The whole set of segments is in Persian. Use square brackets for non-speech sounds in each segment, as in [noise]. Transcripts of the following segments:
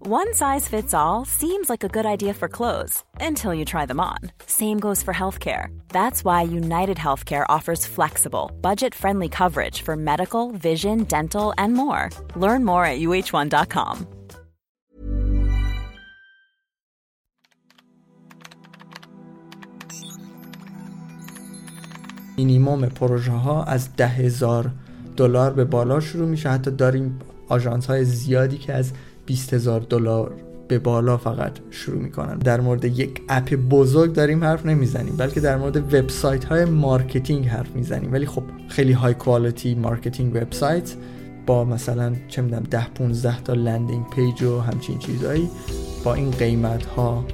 One size fits all seems like a good idea for clothes until you try them on. Same goes for healthcare. That's why United Healthcare offers flexible, budget-friendly coverage for medical, vision, dental, and more. Learn more at uh1.com. مینیموم پروژه ها از ده هزار دلار به بالا شروع میشه حتی داریم آژانس های زیادی که از 20 هزار دلار به بالا فقط شروع می‌کنن. در مورد یک اپ بزرگ داریم حرف نمی‌زنیم بلکه در مورد وبسایت های marketing حرف می‌زنیم. ولی خب خیلی high quality marketing website با مثلا چه می‌دونم 10 15 تا landing page و همچین چیزهایی با این قیمت ها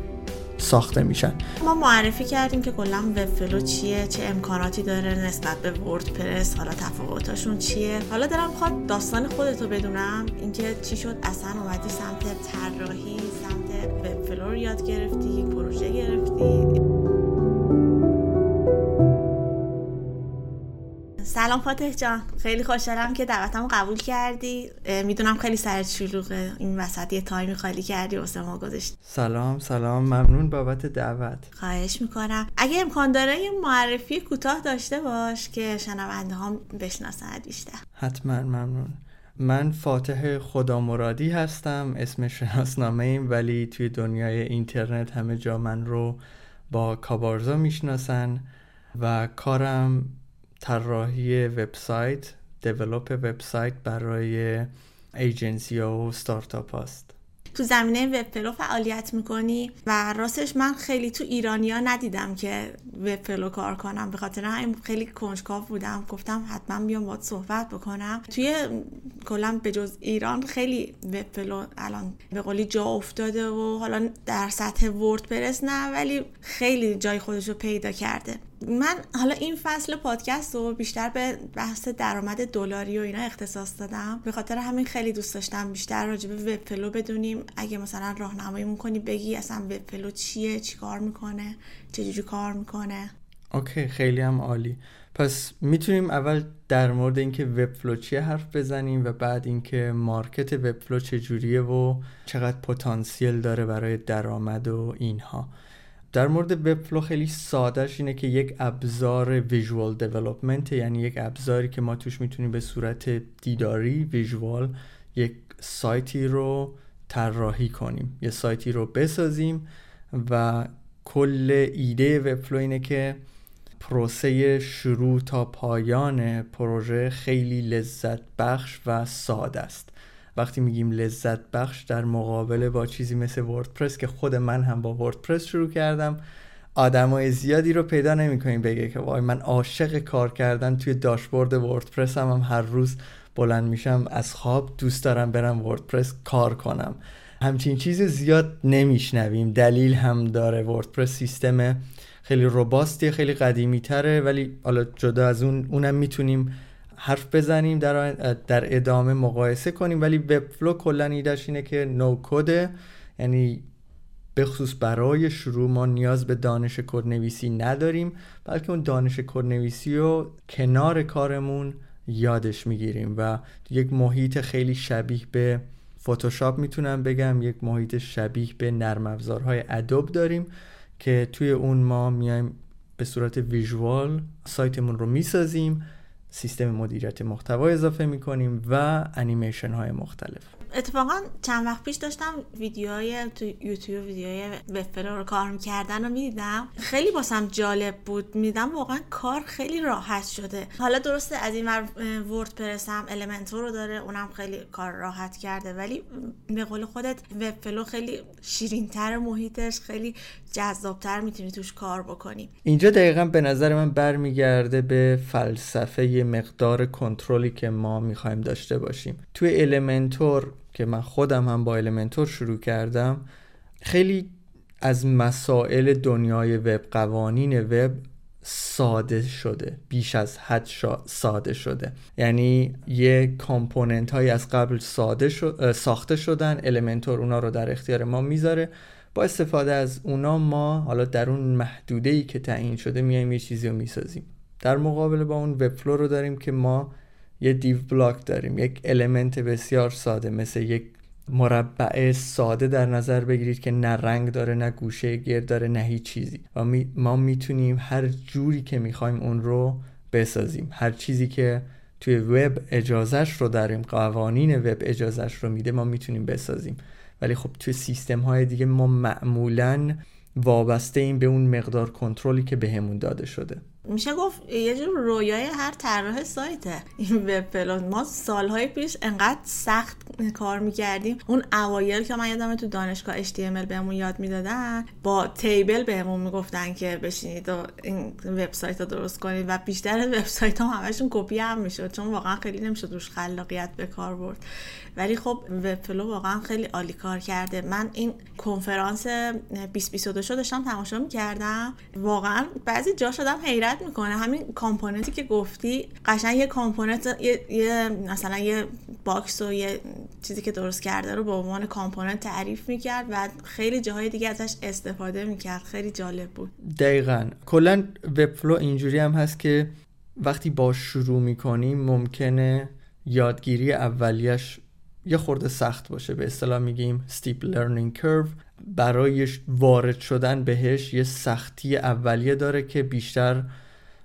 ساخته میشن. ما معرفی کردیم که کلا Webflow چیه چه امکاناتی داره نسبت به WordPress حالا تفاوتاشون چیه. حالا دلم می‌خواد داستان خودتو بدونم اینکه چی شد اصلا اومدی سمت طراحی سمت وب فلو رو یاد گرفتی پروژه گرفتی. سلام فاتح جان. خیلی خوشحالم که دعوتمو قبول کردی. می‌دونم خیلی سرت شلوغه این وسط یه تایمی خالی کردی واسه ما گذاشت سلام سلام. ممنون بابت دعوت. خواهش می‌کنم. اگه امکان داره یه معرفی کوتاه داشته باش که شنونده هم بشناسند بیشتر. حتما ممنون. من فاتح خدا مرادی هستم. اسم شناسنامه ایم ولی توی دنیای اینترنت همه جا من رو با Kabarza می‌شناسن و کارم طراحی وبسایت develop وبسایت برای ایجنسی و ستارتاپ هست تو زمینه Webflow فعالیت می‌کنی و راستش من خیلی تو ایرانیا ندیدم که Webflow کار کنم. به خاطر همین خیلی کنجکاو بودم. گفتم حتما بیام باید صحبت بکنم. توی کلا به جز ایران خیلی Webflow الان به قولی جا افتاده و حالا در سطح WordPress نه ولی خیلی جای خودش رو پیدا کرده. من حالا این فصل پادکست رو بیشتر به بحث درآمد دلاری و اینا اختصاص دادم. به خاطر همین خیلی دوست داشتم بیشتر راجع به Webflow بدونیم. اگه مثلا راهنمایی کنی بگی اصلا Webflow چیه چیکار می‌کنه چجوری کار می‌کنه. okay خیلی هم عالی. پس می‌تونیم اول در مورد اینکه Webflow چیه حرف بزنیم و بعد اینکه market Webflow چجوریه و چقدر پتانسیل داره برای درآمد و اینها. در مورد Webflow خیلی سادهش اینه که یک ابزار visual development یعنی یک ابزاری که ما توش می‌تونیم به صورت دیداری visual یک سایتی رو طراحی کنیم. یه سایتی رو بسازیم و کل ایده وب فلو اینه که پروسه شروع تا پایان پروژه خیلی لذت بخش و ساده است. وقتی میگیم لذت بخش در مقابله با چیزی مثل وردپرس که خود من هم با وردپرس شروع کردم آدمای زیادی رو پیدا نمی‌کنیم بگه که وای من عاشق کار کردن توی داشبورد وردپرس هم, هم هر روز بلند میشم از خواب دوست دارم برم وردپرس کار کنم. همچین چیز زیاد نمیشنویم. دلیل هم داره. WordPress سیستم خیلی robust ی خیلی قدیمی تره ولی حالا جدا از اون اونم می‌تونیم حرف بزنیم در, در ادامه مقایسه کنیم. ولی Webflow کلا ایدهش اینه که no-code ه یعنی به خصوص برای شروع ما نیاز به دانش کدنویسی نداریم بلکه اون دانش کدنویسی رو کنار کارمون یادش می‌گیریم و یک محیط خیلی شبیه به فتوشاپ می‌تونم بگم. یک محیط شبیه به نرم افزارهای ادوب داریم که توی اون ما میایم به صورت ویژوال سایتمون رو می‌سازیم. سیستم مدیریت محتوا اضافه می‌کنیم و انیمیشن های مختلف. اتفاقا چند وقت پیش داشتم ویدیوهای تو یوتیوب ویدیوهای وبفلو رو کار می‌کردن و می‌دیدم. خیلی باسم جالب بود. میدم واقعا کار خیلی راحت شده. حالا درسته از این WordPress م Elementor رو داره اونم خیلی کار راحت کرده ولی به قول خودت Webflow خیلی شیرینتر محیطش خیلی جذابتر می‌تونی توش کار بکنی. اینجا دقیقا به نظر من برمیگرده به فلسفه مقدار کنترلی که ما می‌خوایم داشته باشیم. توی Elementor که من خودم هم با Elementor شروع کردم خیلی از مسائل دنیای وب قوانین وب ساده شده بیش از حد ساده شده. یعنی یه component های از قبل ساده ساخته شدن Elementor اونا رو در اختیار ما می‌ذاره. با استفاده از اونا ما حالا در اون محدوده ای که تعیین شده میایم یه چیزی رو می‌سازیم. در مقابل با اون Webflow رو داریم که ما یه div block داریم. یک element بسیار ساده مثل یک مربع ساده در نظر بگیرید که نه رنگ داره نه گوشه گرد داره نه هیچ چیزی. و ما می‌تونیم هر جوری که می‌خوایم اون رو بسازیم. هر چیزی که توی وب اجازش رو داریم قوانین وب اجازش رو میده ما می‌تونیم بسازیم. ولی خب توی سیستم های دیگه ما معمولا وابسته این به اون مقدار کنترلی که بهمون داده شده. میشه گفت یه جور رویای هر طراح سایته. این وب ما سالهای پیش انقدر سخت کار می‌کردیم. اون اوایل که من یادم تو دانشگاه HTML بهمون یاد می‌دادن با تیبل بهمون می‌گفتن که بشینید و این وبسایت رو درست کنید و بیشتر وبسایت هم همشون کپی هم می‌شد. چون واقعا خیلی نمی‌شد روش خلاقیت به کار برد. ولی خب Webflow واقعا خیلی عالی کار کرده. من این کنفرانس 2022 شو داشتم تماشا می‌کردم. واقعا بعضی جا آدم حیرت می‌کنه. همین component ی که گفتی قشنگ یه component یه, مثلا یه box و یه چیزی که درست کرده رو به عنوان component تعریف می‌کرد و خیلی جاهای دیگه ازش استفاده می‌کرد. خیلی جالب بود. دقیقا. کلا Webflow اینجوری هم هست که وقتی با شروع می‌کنیم ممکنه یادگیری اولیش یه خورده سخت باشه. به اصطلاح میگیم steep learning curve. برای وارد شدن بهش یه سختی اولیه داره که بیشتر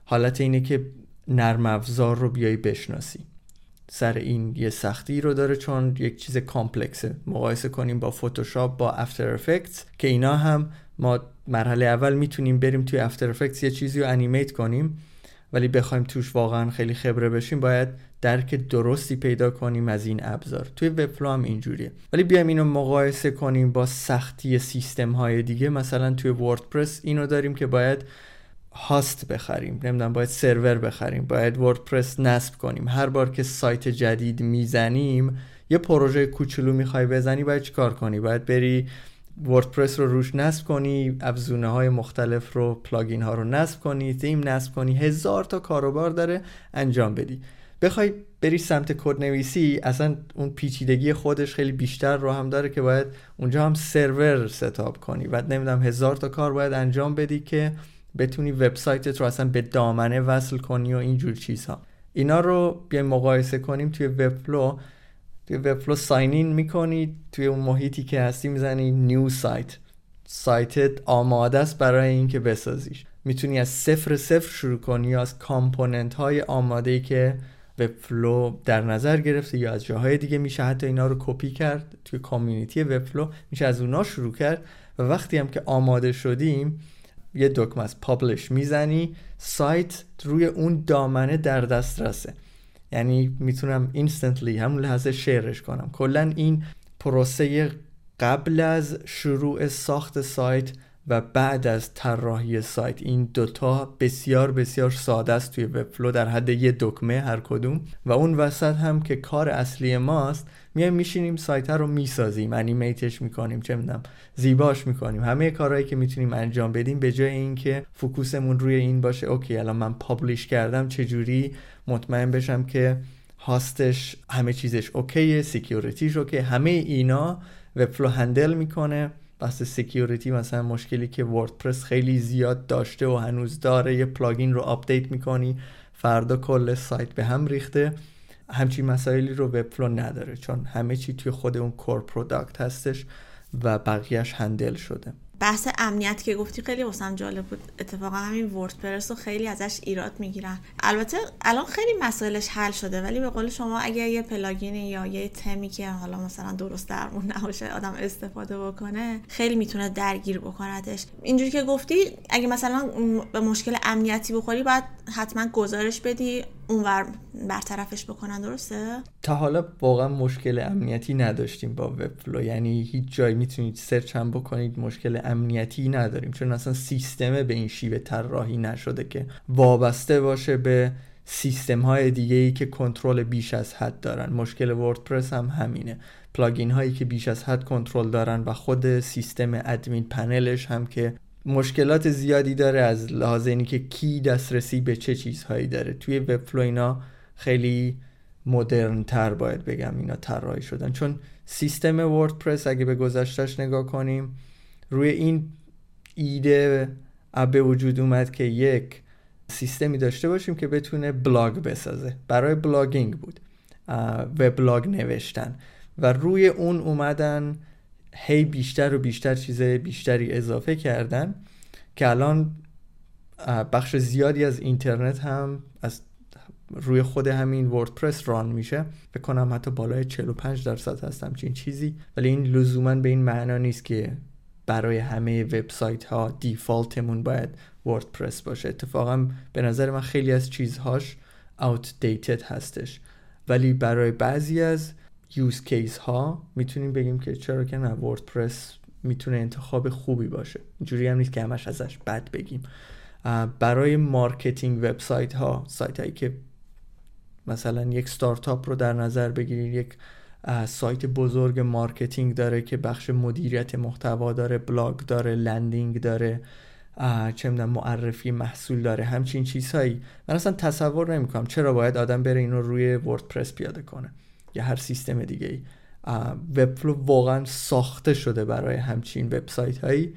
حالت اینه که نرم افزار رو بیایی بشناسی. سر این یه سختی رو داره چون یک چیز کامپلکسه مقایسه کنیم با فتوشاپ با افتر افکتس که اینا هم ما مرحله اول می‌تونیم بریم توی افتر افکتس یه چیزی رو انیمیت کنیم. ولی بخوایم توش واقعا خیلی خبره بشیم باید درک درستی پیدا کنیم از این ابزار. توی وبفلو هم اینجوریه. ولی بیایم اینو مقایسه کنیم با سختی سیستم های دیگه. مثلا توی وردپرس اینو داریم که باید هاست بخریم. نمی‌دونم باید سرور بخریم. باید وردپرس نصب کنیم. هر بار که سایت جدید می‌زنیم یه پروژه کوچولو می‌خوای بزنی باید چیکار کنی؟ باید بری WordPress رو روش نصب کنی افزونه های مختلف رو plugin ها رو نصب کنی تیم نصب کنی هزار تا کاروبار داره انجام بدی. بخوای بری سمت کد نویسی اصلا اون پیچیدگی خودش خیلی بیشتر رو هم داره که باید اونجا هم سرور setup کنی. بعد نمی‌دونم هزار تا کار باید انجام بدی که بتونی وبسایتت رو اصلا به دامنه وصل کنی و اینجور چیزها. اینا رو بیایم مقایسه کنیم توی Webflow. توی Webflow sign in می‌کنی توی اون محیطی که هستی می‌زنی new site سایتت آماده است برای اینکه بسازیش. می‌تونی از صفر صفر شروع کنی یا از component های آماده ای که Webflow در نظر گرفته یا از جاهای دیگه میشه حتی اینا رو کپی کرد. توی community Webflow میشه از اونا شروع کرد. و وقتی هم که آماده شدیم یه دکمه از publish می‌زنی سایت روی اون دامنه در دسترسه. یعنی می‌تونم instantly همون لحظه شیرش کنم. کلا این پروسه قبل از شروع ساخت سایت و بعد از طراحی سایت این دوتا بسیار بسیار ساده است توی Webflow در حد یه دکمه هر کدوم. و اون وسط هم که کار اصلی ماست میایم میشینیم سایت رو می‌سازیم animate ش می‌کنیم چه می‌دونم زیباش می‌کنیم. همه کارهایی که می‌تونیم انجام بدیم به جای اینکه focus مون روی این باشه okay الان من publish کردم چجوری مطمئن بشم که host ش همه چیزش okay ه security ش okay همه اینا Webflow handle می‌کنه. بحث security مثلا مشکلی که WordPress خیلی زیاد داشته و هنوز داره یه plugin رو update می‌کنی فردا کل سایت به هم ریخته. همچین مسائلی رو Webflow نداره چون همه چی توی خود اون core product هستش و بقیه‌ش handle شده. بحث امنیت که گفتی خیلی واسم جالب بود. اتفاقا همین WordPress رو خیلی ازش ایراد می‌گیرن. البته الان خیلی مسائلش حل شده ولی به قول شما اگر یه plugin یا یه تمی که حالا مثلا درست درمون نباشه آدم استفاده بکنه خیلی می‌تونه درگیر بکندش. اینجوری که گفتی اگه مثلا به مشکل امنیتی بخوری باید حتما گزارش بدی. اونور برطرفش بکنن درسته؟ تا حالا واقعا مشکل امنیتی نداشتیم با Webflow یعنی هیچ جایی می‌تونید search هم بکنید مشکل امنیتی نداریم. چون اصلا سیستم به این شیوه طراحی نشده که وابسته باشه به سیستم های دیگه ای که کنترل بیش از حد دارن. مشکل وردپرس هم همینه. پلاگین هایی که بیش از حد کنترل دارن و خود سیستم ادمین پنلش هم که مشکلات زیادی داره از لحاظ اینی که کی دسترسی به چه چیزهایی داره. توی وبفلو اینا خیلی مدرن تر باید بگم اینا طراحی شدن. چون سیستم وردپرس اگه به گذشتش نگاه کنیم روی این ایده به وجود اومد که یک سیستمی داشته باشیم که بتونه بلاگ بسازه. برای blogging بود. وبلاگ نوشتن. و روی اون اومدن هی بیشتر و بیشتر چیزای بیشتری اضافه کردن که الان بخش زیادی از اینترنت هم از روی خود همین WordPress run میشه. فکر کنم حتی بالای 45 درصد هست همچین چیزی. ولی این لزوما به این معنا نیست که برای همه وبسایت ها default مون باید WordPress باشه. اتفاقا به نظر من خیلی از چیزهاش outdated هستش. ولی برای بعضی از use case ها می‌تونیم بگیم که چرا که نه WordPress می‌تونه انتخاب خوبی باشه. اینجوری هم نیست که همش ازش بد بگیم. برای marketing website ها سایت هایی که مثلا یک ستارتاپ رو در نظر بگیرید یک سایت بزرگ marketing داره که بخش مدیریت محتوا داره بلاگ داره landing داره چه می‌دونم معرفی محصول داره همچین چیزهایی. من اصلا تصور نمی‌کنم چرا باید آدم بره اینو روی WordPress پیاده کنه. یا هر سیستم دیگه ای. Webflow واقعا ساخته شده برای همچین وبسایت هایی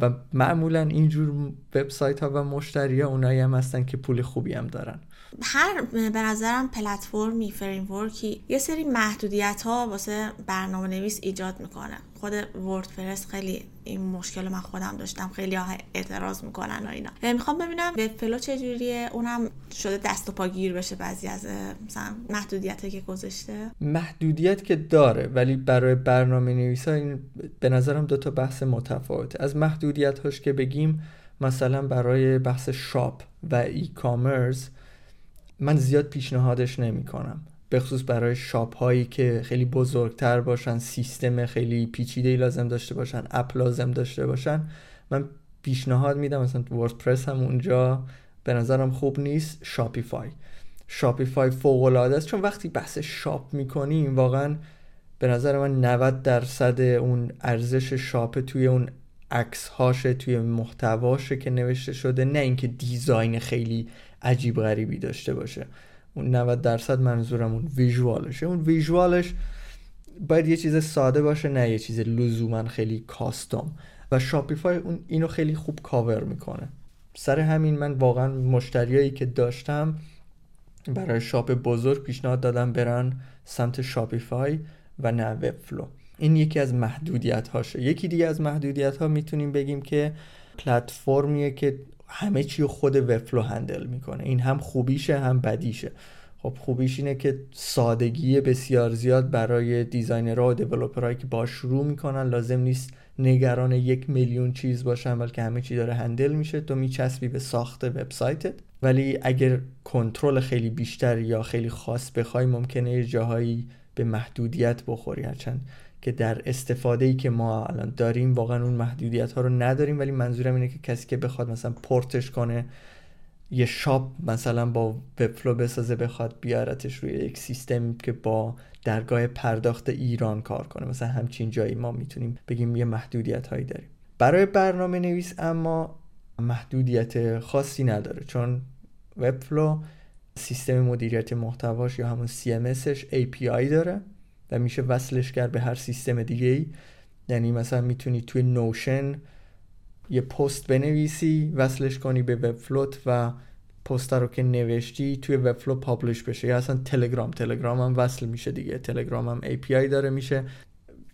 و معمولا اینجور وبسایت ها و مشتری ها اونایی هم هستن که پول خوبی هم دارن. هر به نظرم platform ی framework ی یه سری محدودیت ها واسه برنامه نویس ایجاد می‌کنه. خود WordPress خیلی این مشکل من خودم داشتم. خیلی ها اعتراض می‌کنن و اینا. می‌خوام ببینم Webflow چجوریه اونم شده دست و پا گیر بشه بعضی از مثلا محدودیت که گذاشته. محدودیت که داره ولی برای برنامه نویسا این به نظرم دو تا بحث متفاوته. از محدودیت هاش که بگیم مثلا برای بحث shop و e-commerce من زیاد پیشنهادش نمی کنم به خصوص برای shop هایی که خیلی بزرگتر باشن سیستم خیلی پیچیده لازم داشته باشن app لازم داشته باشن من پیشنهاد میدم. مثلا WordPress هم اونجا به نظرم خوب نیست. Shopify. Shopify فوق العاده است. چون وقتی بحث shop می‌کنیم واقعا به نظر من 90 درصد اون ارزش shop توی اون عکس هاشه توی محتواشه که نوشته شده نه اینکه design خیلی عجیب غریبی داشته باشه. اون 90 درصد منظورم اون visual شه. اون visual ش باید یه چیز ساده باشه نه یه چیز لزوما خیلی custom. و Shopify اون اینو خیلی خوب کاور می‌کنه. سر همین من واقعا مشتریایی که داشتم برای shop بزرگ پیشنهاد دادم برن سمت Shopify و نه Webflow. این یکی از محدودیت هاشه یکی دیگه از محدودیت ها می‌تونیم بگیم که پلتفرمیه که همه چی خود Webflow handle می‌کنه. این هم خوبیشه هم بدیشه. خب خوبیش اینه که سادگی بسیار زیاد برای designer ها و developer هایی که با شروع می‌کنن لازم نیست نگران یک میلیون چیز باشن بلکه همه چی داره handle میشه. تو میچسبی به ساخت وبسایتت. ولی اگر کنترل خیلی بیشتر یا خیلی خاص بخوای ممکنه جاهایی به محدودیت بخوری. هرچند که در استفاده ای که ما الان داریم واقعا اون محدودیت ها رو نداریم ولی منظورم اینه که کسی که بخواد مثلا پورتش کنه یه شاپ مثلا با وبفلو بسازه بخواد بیارتش روی یک سیستم که با درگاه پرداخت ایران کار کنه. مثلا همچین جایی ما می‌تونیم بگیم یه محدودیت هایی داریم. برای برنامه نویس اما محدودیت خاصی نداره چون وبفلو سیستم مدیریت محتواش یا همون CMSش API داره. و میشه وصلش کرد به هر سیستم دیگه ای. یعنی مثلا می‌تونی توی نوشن یه پست بنویسی وصلش کنی به وبفلوت و پست رو که نوشتی توی وبفلو پابلش بشه. یا اصلا تلگرام تلگرام هم وصل میشه دیگه. تلگرام هم API داره میشه.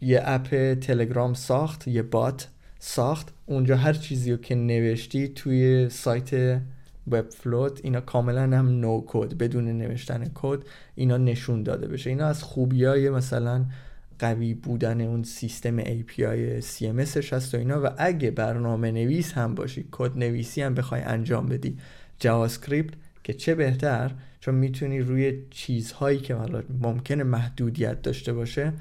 یه اپ تلگرام ساخت یه بات ساخت. اونجا هر چیزی رو که نوشتی توی سایت Webflow ت اینا کاملا هم no code بدون نوشتن کد اینا نشون داده بشه. اینا از خوبی های مثلا قوی بودن اون سیستم API CMSش هست و اینا و اگه برنامه نویس هم باشی کد نویسی هم بخوای انجام بدی. JavaScript که چه بهتر چون می‌تونی روی چیزهایی که ممکنه محدودیت داشته باشه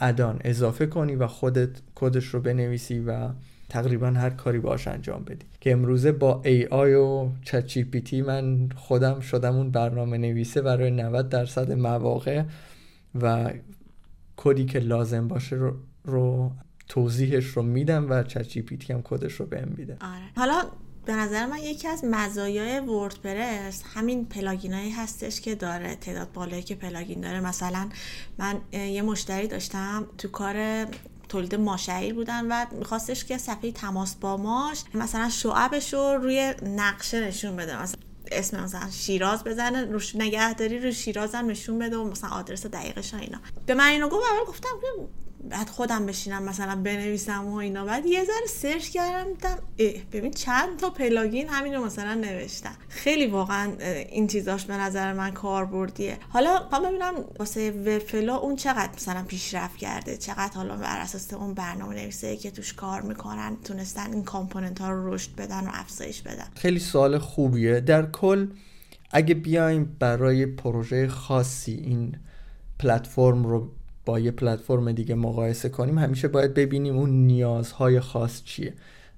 add-on اضافه کنی و خودت کدش رو بنویسی و تقریبا هر کاری باش انجام بدی. که امروزه با ای آی و چت جی پی تی من خودم شدم اون برنامه نویسه برای 90 درصد مواقع و کدی که لازم باشه رو, رو توضیحش رو میدم و ChatGPT هم کدش رو بهم میده. آره. حالا به نظر من یکی از مزایای WordPress همین plugin ایی هستش که داره تعداد بالایی که plugin داره. مثلا من یه مشتری داشتم تو کار تولید ماءالشعیر بودن و میخواستش که صفحه تماس با ماش مثلا شعبش رو روی نقشه نشون بده. مثلا اسم مثلا شیراز بزنه روش نگهداری رو شیراز هم نشون بده و مثلا آدرس دقیقش اینا. به من اینو گفت اول گفتم بعد خودم بشینم مثلا بنویسم و اینا. بعد یه ذره سرچ کردم دیدم ببین چند تا plugin همین رو مثلا نوشتن. خیلی واقعا این چیزاش به نظر من کاربردیه. حالا خواهم ببینم واسه Webflow چقدر مثلا پیشرفت کرده چقدر حالا بر اساس اون برنامه نویسه که توش کار می‌کنن تونستن این component ها رو رشد بدن و افزایش بدن. خیلی سوال خوبیه. در کل اگه بیایم برای پروژه خاصی این پلتفرم رو با یه پلتفرم دیگه مقایسه کنیم همیشه باید ببینیم اون نیازهای خاص چیه.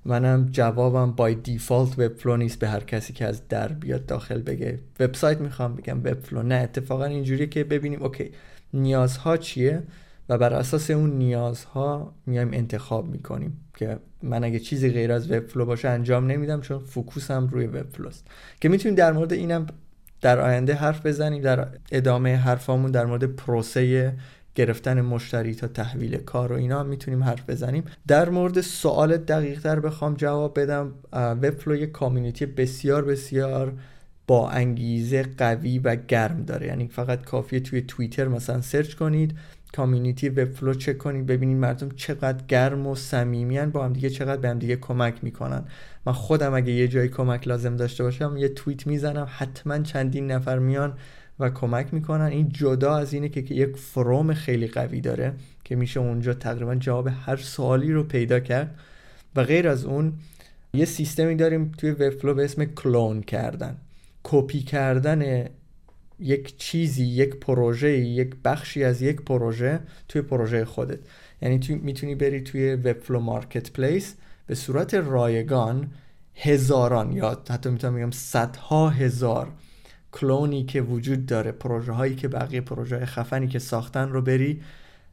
منم جوابم by default Webflow نیست به هر کسی که از در بیاد داخل بگه. وبسایت می‌خوام بگم Webflow نه. اتفاقا اینجوریه که ببینیم okay نیازها چیه و بر اساس اون نیازها میایم انتخاب می‌کنیم که من اگه چیزی غیر از Webflow باشه انجام نمیدم چون focus م روی Webflow ست که می‌تونیم در مورد اینم در آینده حرف بزنیم در ادامه حرفامون در مورد پروسه گرفتن مشتری تا تحویل کار و اینا می‌تونیم حرف بزنیم. در مورد سوال دقیق تر بخوام جواب بدم. وبفلو یک کامیونیتی بسیار بسیار با انگیزه قوی و گرم داره. یعنی فقط کافیه توی توییتر مثلا سرچ کنید. کامیونیتی وبفلو چک کنید. ببینید مردم چقدر گرم و صمیمیان با هم دیگه چقدر به هم دیگه کمک می‌کنن. من خودم اگه یه جایی کمک لازم داشته باشم یه توییت می‌زنم. حتما چندین نفر میان و کمک می‌کنن. این جدا از اینه که یک فروم خیلی قوی داره که میشه اونجا تقریبا جواب هر سوالی رو پیدا کرد. و غیر از اون یه سیستمی داریم توی وبفلو به اسم کلون کردن. کپی کردن یک چیزی یک پروژه یک بخشی از یک پروژه توی پروژه خودت. یعنی تو می‌تونی بری توی Webflow Marketplace به صورت رایگان هزاران یا حتی می‌تونم بگم صدها هزار کلونی که وجود داره پروژه هایی که بقیه پروژه خفنی که ساختن رو بری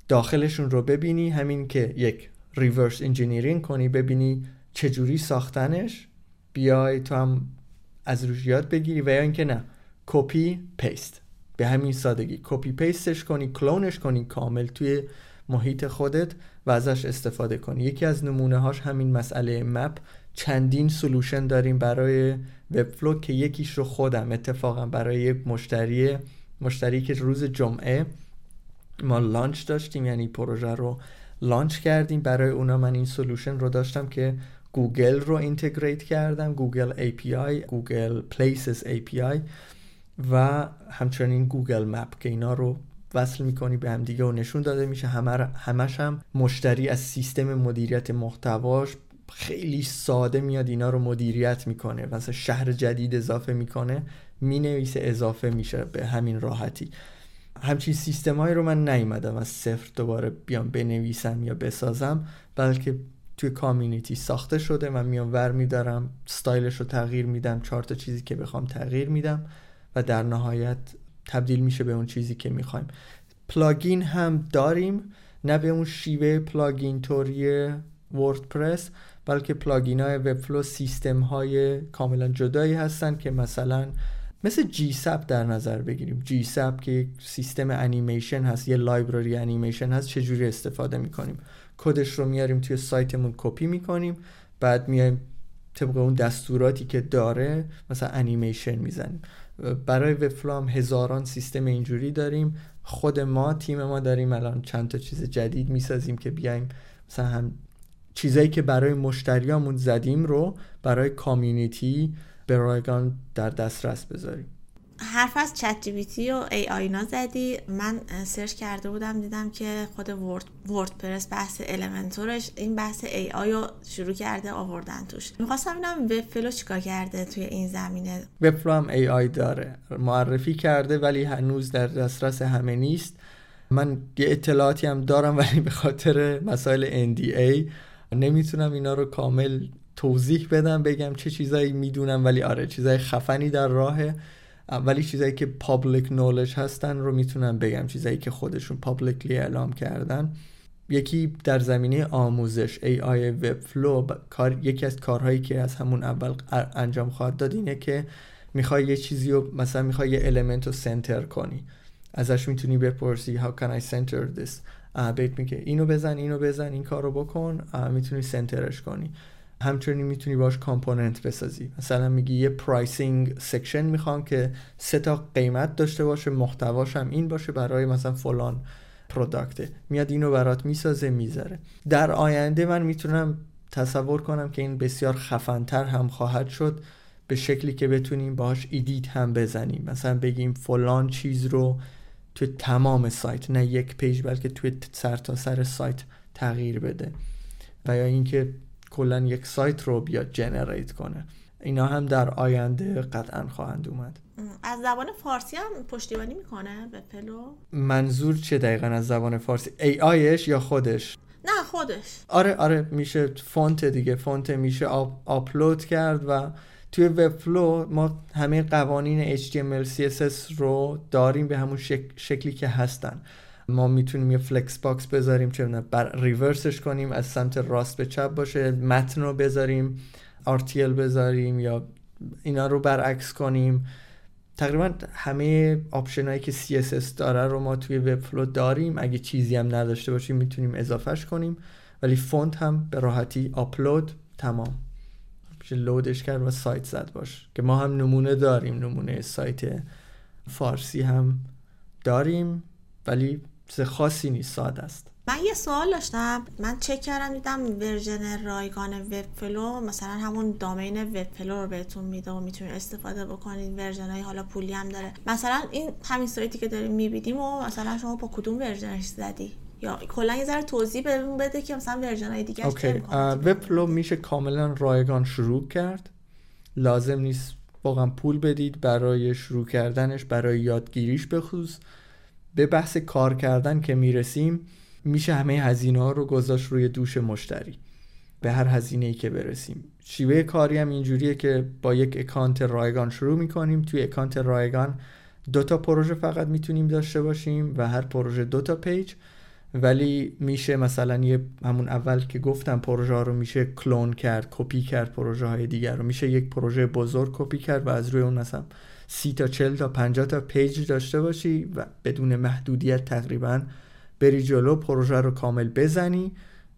داخلشون رو ببینی همین که یک reverse engineering کنی ببینی چجوری ساختنش بیای تو هم از روش یاد بگیری و یا اینکه نه copy paste به همین سادگی. copy paste ش کنی کلونش کنی کامل توی محیط خودت و ازش استفاده کنی. یکی از نمونه هاش همین مسئله map چندین solution داریم برای Webflow که یکیش رو خودم اتفاقا برای یک مشتری مشتری که روز جمعه ما launch داشتیم یعنی پروژه رو launch کردیم. برای اونا من این solution رو داشتم که گوگل رو integrate کردم Google API Google Places API و همچنین Google Map که اینا رو وصل می‌کنی به هم دیگه و نشون داده میشه. همه همش هم مشتری از سیستم مدیریت محتواش خیلی ساده میاد اینا رو مدیریت می‌کنه. مثلا شهر جدید اضافه می‌کنه می‌نویسه اضافه میشه به همین راحتی. همچین سیستم رو من نیومدم از صفر دوباره بیام بنویسم یا بسازم بلکه توی community ساخته شده. من میام ور میدارم ستایلش رو تغییر میدم چهار تا چیزی که بخوام تغییر میدم و در نهایت تبدیل میشه به اون چیزی که می‌خوایم. plugin هم داریم نه به اون شیوه plugin طوری WordPress. بلکه plugin های Webflow سیستم های کاملا جدایی هستن که مثلا مثل GSAP در نظر بگیریم. GSAP که یک سیستم انیمیشن هست یه library انیمیشن هست چجوری استفاده می‌کنیم؟ کدش رو میاریم توی سایتمون کپی می‌کنیم بعد میایم طبق اون دستوراتی که داره مثلا انیمیشن می‌زنیم. برای Webflow هم هزاران سیستم اینجوری داریم. خود ما تیم ما داریم الان چند تا چیز جدید می‌سازیم که بیایم مثلا هم چیزایی که برای مشتریامون زدیم رو برای community به رایگان در دسترس بذاریم. حرف از Chat G و AI اینا زدی. من سرچ کرده بودم دیدم که خود Word WordPress بحث Elementor ش این بحث AI رو شروع کرده آوردن توش. می‌خواستم ببینم Webflow چیکار کرده توی این زمینه. Webflow هم AI داره. معرفی کرده ولی هنوز در دسترس همه نیست. من یه اطلاعاتی هم دارم ولی به خاطر مسائل NDA نمی‌تونم اینا رو کامل توضیح بدم بگم چه چیزایی می‌دونم ولی آره چیزای خفنی در راهه. ولی چیزایی که public knowledge هستن رو می‌تونم بگم چیزایی که خودشون publicly اعلام کردن. یکی در زمینه آموزش AI Webflow. کار یکی از کارهایی که از همون اول انجام خواهد داد اینه که می‌خوای یه چیزی رو مثلا می‌خوای یه element رو center کنی. ازش می‌تونی بپرسی how can I center this? بهت میگه. اینو بزن اینو بزن این کارو بکن می‌تونی center ش کنی. همچنین می‌تونی باش component بسازی. مثلا میگی یه pricing section می‌خوام که سه تا قیمت داشته باشه محتواش هم این باشه برای مثلا فلان product ه میاد اینو برات می‌سازه می‌ذاره. در آینده من می‌تونم تصور کنم که این بسیار خفنتر هم خواهد شد به شکلی که بتونیم باهاش edit هم بزنیم. مثلا بگیم فلان چیز رو توی تمام سایت نه یک page بلکه توی سر تا سر سایت تغییر بده. و یا اینکه کلا یک سایت رو بیاد generate کنه. اینا هم در آینده قطعا خواهند اومد. از زبان فارسی هم پشتیبانی می‌کنه به فلو؟ منظور چه دقیقا از زبان فارسی؟ UI ش یا خودش؟ نه خودش. آره آره میشه font دیگه. font میشه آپلود کرد و توی Webflow ما همه قوانین HTML CSS رو داریم به همون شکلی که هستن. ما می‌تونیم یه flex box بذاریم چه بر reverse ش کنیم از سمت راست به چپ باشه متن رو بذاریم RTL بذاریم یا اینا رو برعکس کنیم. تقریبا همه option هایی که CSS داره رو ما توی Webflow داریم. اگه چیزی هم نداشته باشیم می‌تونیم اضافهش کنیم. ولی font هم به راحتی آپلود تمام. میشه load ش کرد و سایت زد باهاش. که ما هم نمونه داریم نمونه سایت فارسی هم داریم ولی خاصی نیست ساده است. من یه سوال داشتم. من چک کردم دیدم version رایگان Webflow مثلا همون domain Webflow رو بهتون میده و می‌تونید استفاده بکنید. version های حالا پولی هم داره. مثلا این همین سایتی که داریم می‌بینیم و مثلا شما با کدوم version ش زدی؟ یا کلا یه ذره توضیح بهمون بده که مثلا version های دیگه okay Webflow میشه کاملا رایگان شروع کرد. لازم نیست واقعا پول بدید برای شروع کردنش برای یادگیریش بخصوص به بحث کار کردن که می‌رسیم میشه همه هزینه ها رو گذاشت روی دوش مشتری. به هر هزینه ای که برسیم. شیوه کاری هم اینجوریه که با یک account رایگان شروع می‌کنیم. توی account رایگان دو تا پروژه فقط می‌تونیم داشته باشیم و هر پروژه دو تا page. ولی میشه مثلا یه همون اول که گفتم پروژه ها رو میشه کلون کرد کپی کرد پروژه های دیگر رو. میشه یک پروژه بزرگ کپی کرد و از روی اون مثلا سی تا چل تا 50 تا page داشته باشی و بدون محدودیت تقریبا بری جلو پروژه رو کامل بزنی.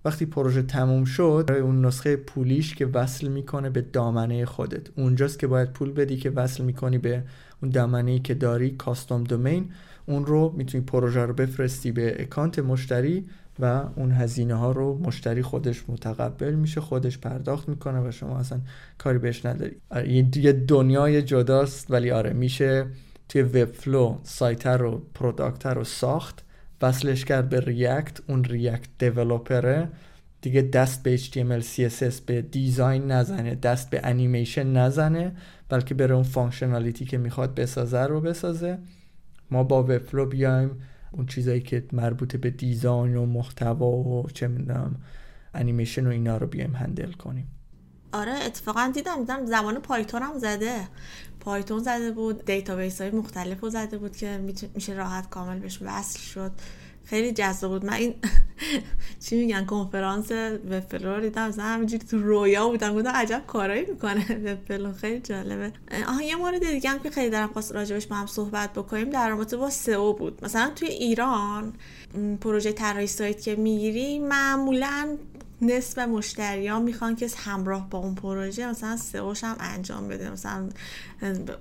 وقتی پروژه تموم شد اون نسخه پولیش که وصل می‌کنه به دامنه خودت. اونجاست که باید پول بدی که وصل می‌کنی به اون دامنه که داری custom domain اون رو می‌تونی پروژه رو بفرستی به account مشتری و اون هزینه ها رو مشتری خودش متقبل میشه خودش پرداخت می‌کنه و شما اصلا کاری بهش نداری. آره، یه دنیای جداست ولی آره میشه توی Webflow سایت رو product رو ساخت وصلش کرد به React اون React developer ه دیگه دست به HTML CSS به design نزنه دست به انیمیشن نزنه بلکه بره اون functionality که می‌خواد بسازه رو بسازه. ما با Webflow بیایم اون چیزایی که مربوط به design و محتوا و چه می‌دونم انیمیشن و اینا رو بیایم handle کنیم. آره اتفاقا دیدم دیدم زمان پایتون هم زده. پایتون زده بود database های مختلف رو زده بود که میشه راحت کامل بهش وصل شد. خیلی جذاب بود. من این [laughs] چی میگن کنفرانس Webflow رو دیدم. مثلا همینجوری تو رویا بودم. گفتم عجب کارایی می‌کنه Webflow خیلی جالبه. آها یه مورد دیگه هم که خیلی دارم خواست راجبش با هم صحبت بکنیم در رابطه با سئو بود. مثلا توی ایران پروژه طراحی سایت که می‌گیری معمولا نصف مشتریان می‌خوان که همراه با اون پروژه مثلا سئوش هم انجام بده. مثلا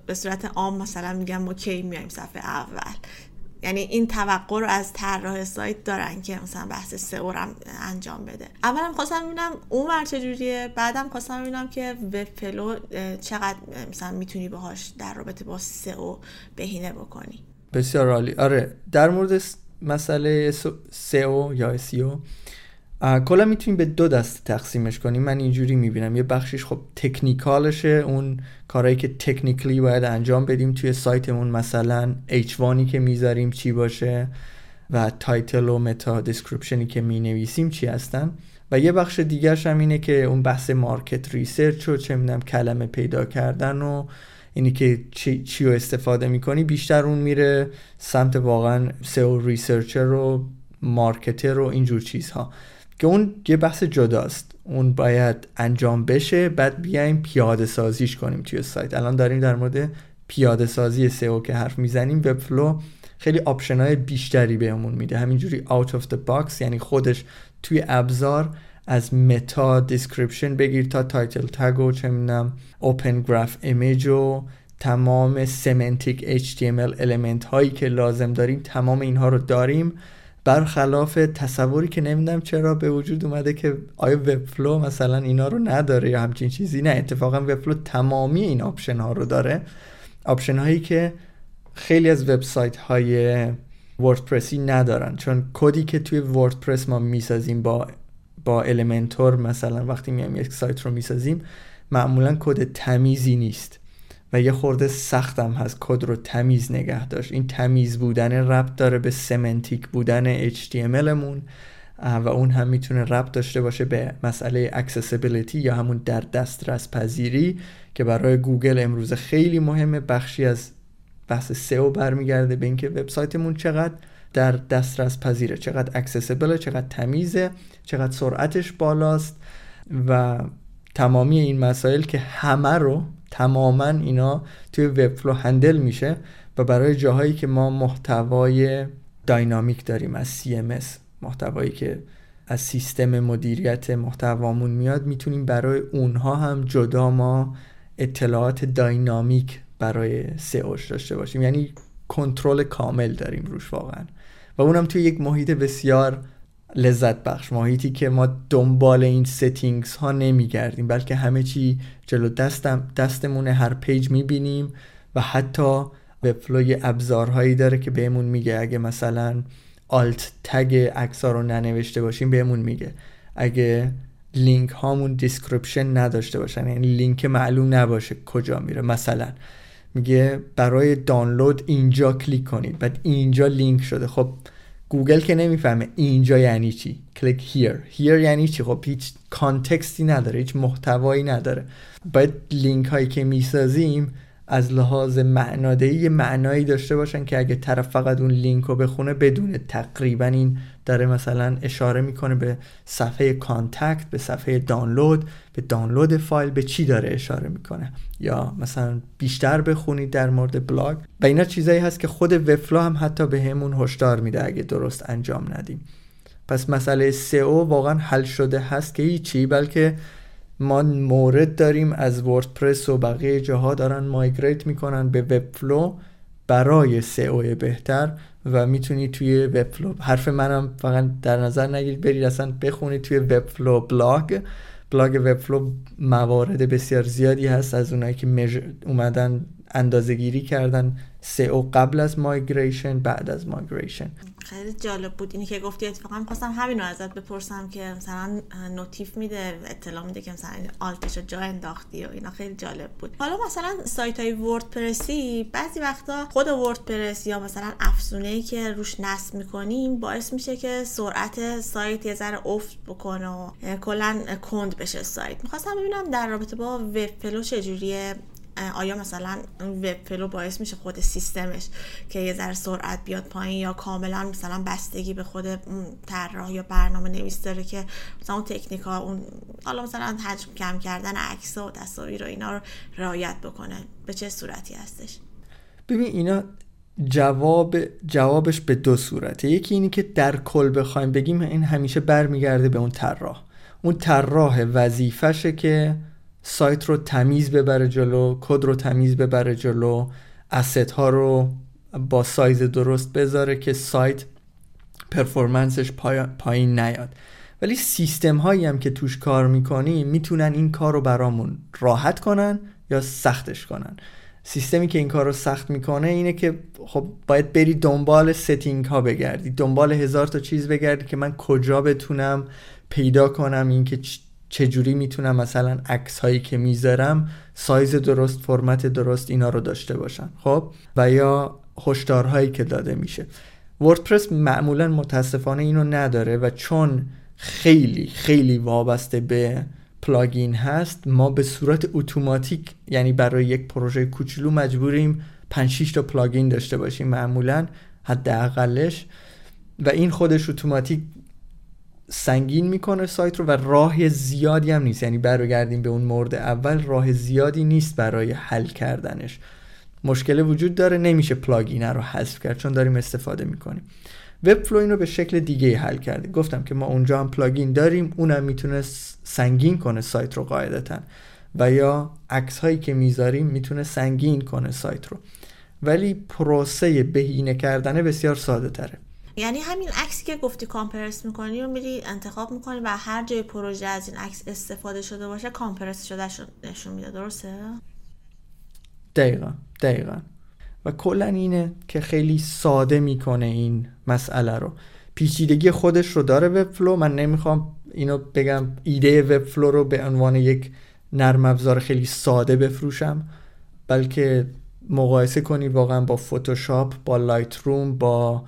به صورت عام مثلا میگن ما کی میایم صفحه اول. یعنی این توقع رو از طراح سایت دارن که مثلا بحث سئو رو انجام بده. اولا خواستم ببینم اون ور چجوریه بعدم خواستم ببینم که وب فلو چقدر مثلا می‌تونی باهاش در رابطه با SEO بهینه بکنی. بسیار عالی. آره در مورد مسئله سئو یا SEO کلا می‌تونیم به دو دسته تقسیمش کنیم. من اینجوری می‌بینم. یه بخشش خب technical شه. اون کارهایی که technically باید انجام بدیم توی سایتمون. مثلا H که می‌ذاریم چی باشه و title و meta description ی که می نویسیم چی هستن. و یه بخش دیگرش هم اینه که اون بحث market research و چه می‌دونم کلمه پیدا کردن و اینی که چی, چی رو استفاده می‌کنی. بیشتر اون میره سمت واقعا SEO researcher و marketer و اینجور چیزها. که اون یه بحث جداست. اون باید انجام بشه بعد بیایم پیاده سازیش کنیم توی سایت. الان داریم در مورد پیاده سازی SEO که حرف می‌زنیم. Webflow خیلی option های بیشتری بهمون میده. همینجوری out of the box یعنی خودش توی ابزار از meta description بگیر تا title tag و چه می‌دونم open graph image و تمام semantic HTML element هایی که لازم داریم تمام اینها رو داریم. برخلاف تصوری که نمی‌دونم چرا به وجود اومده که آیا Webflow مثلا اینا رو نداره یا همچین چیزی نه اتفاقا Webflow تمامی این option ها رو داره. option هایی که خیلی از وبسایت های WordPress ی ندارن چون کدی که توی WordPress ما می‌سازیم با با Elementor مثلا وقتی میایم یک سایت رو می‌سازیم معمولا کد تمیزی نیست. و یه خورده سختم هست کد رو تمیز نگه داشت. این تمیز بودن ربط داره به semantic بودن HTML مون و اون هم می‌تونه ربط داشته باشه به مسئله accessibility یا همون در دسترس پذیری که برای گوگل امروز خیلی مهمه. بخشی از بحث SEO برمیگرده به اینکه وبسایتمون چقدر در دسترس پذیره چقدر accessible چقدر تمیزه چقدر سرعتش بالاست. و تمامی این مسائل که همه رو تماما اینا توی Webflow handle میشه و برای جاهایی که ما محتوای dynamic داریم از CMS محتوایی که از سیستم مدیریت محتوامون میاد می‌تونیم برای اونها هم جدا ما اطلاعات dynamic برای سئوش داشته باشیم. یعنی کنترل کامل داریم روش واقعا. و اونم توی یک محیط بسیار لذت بخش. محیطی که ما دنبال این settings ها نمیگردیم بلکه همه چی جلو دستم دستمون هر page می‌بینیم و حتی وبفلو یه ابزارهایی داره که بهمون میگه. اگه مثلا alt tag عکس رو ننوشته باشیم بهمون میگه. اگه لینک هامون description نداشته باشن یعنی لینک معلوم نباشه کجا میره. مثلا میگه برای دانلود اینجا کلیک کنید. بعد اینجا لینک شده. خب گوگل که نمی‌فهمه. اینجا یعنی چی؟ click here here یعنی چی؟ خب هیچ context ی نداره هیچ محتوایی نداره. باید لینک هایی که می‌سازیم از لحاظ معنادهی معنایی داشته باشن که اگه طرف فقط اون لینک رو بخونه بدون تقریبا این داره مثلا اشاره می‌کنه به صفحه contact به صفحه دانلود به دانلود فایل به چی داره اشاره می‌کنه؟ یا مثلا بیشتر بخونید در مورد بلاگ. و اینا چیزایی هست که خود وفلا هم حتی بهمون هشدار میده اگه درست انجام ندیم. پس مسئله سئو واقعا حل شده هست که هیچی بلکه ما مورد داریم از وردپرس و بقیه جاها دارن migrate می‌کنن به وبفلو برای سئو بهتر. و می‌تونید توی وبفلو حرف منم فقط در نظر نگیرید برید اصلا بخونید توی وبفلو blog blog وبفلو موارد بسیار زیادی هست از اونایی که اومدن اندازه گیری کردن سئو قبل از migration بعد از migration. خیلی جالب بود اینی که گفتی. اتفاقا می‌خواستم همین رو ازت بپرسم که مثلا notif میده اطلاع میده که مثلا alt ش جا انداختی و اینا. خیلی جالب بود. حالا مثلا سایت های وردپرسی بعضی وقتا خود وردپرس یا مثلا افزونه ای که روش نصب می‌کنیم باعث میشه که سرعت سایت یه ذره افت بکنه و کلا کند بشه سایت. می‌خواستم ببینم در رابطه با وب فلو چجوریه؟ آیا مثلا وب فلو باعث میشه خود سیستمش که یه ذره سرعت بیاد پایین یا کاملا مثلا بستگی به خود طراح یا برنامه نویس داره که مثلا اون تکنیک ها اون حالا مثلا حجم کم کردن عکس و تصاویر و اینا رو رعایت بکنه. به چه صورتی هستش؟ ببین اینا جواب جوابش به دو صورته. یکی اینی که در کل بخوایم بگیم این همیشه برمیگرده به اون طراح. اون طراح وظیفشه که سایت رو تمیز ببره جلو کد رو تمیز ببره جلو asset ها رو با سایز درست بذاره که سایت performance ش پایین نیاد. ولی سیستم هایی هم که توش کار می‌کنیم می‌تونن این کار رو برامون راحت کنن یا سختش کنن. سیستمی که این کار رو سخت می‌کنه اینه که خب باید بری دنبال setting ها بگردی. دنبال هزار تا چیز بگردی که من کجا بتونم پیدا کنم اینکه چجوری می‌تونم مثلا عکس هایی که می‌ذارم سایز درست فرمت درست اینا رو داشته باشن خب؟ و یا هشدارهایی که داده میشه. وردپرس معمولا متاسفانه اینو نداره و چون خیلی خیلی وابسته به plugin هست ما به صورت اتوماتیک یعنی برای یک پروژه کوچولو مجبوریم 5 6 تا plugin داشته باشیم معمولا حداقلش. و این خودش اتوماتیک سنگین می‌کنه سایت رو و راه زیادی هم نیست. یعنی برگردیم به اون مورد اول راه زیادی نیست برای حل کردنش. مشکل وجود داره نمیشه plugin رو حذف کرد چون داریم استفاده می‌کنیم. وب فلو رو به شکل دیگه حل کرده گفتم که ما اونجا هم plugin داریم اونم می‌تونه سنگین کنه سایت رو قاعدتا. و یا عکس هایی که می‌ذاریم می‌تونه سنگین کنه سایت رو. ولی پروسه بهینه کردنه بسیار ساده تره یعنی همین عکسی که گفتی compress می‌کنی و میری انتخاب می‌کنی و هر جای پروژه از این عکس استفاده شده باشه compress شده نشون میده درسته؟ دقیقا دقیقا. و کلا اینه که خیلی ساده می‌کنه این مسئله رو. پیچیدگی خودش رو داره وب فلو من نمی‌خوام اینو بگم ایده وب فلو رو به عنوان یک نرم افزار خیلی ساده بفروشم بلکه مقایسه کنید واقعا با فتوشاپ با لایت روم با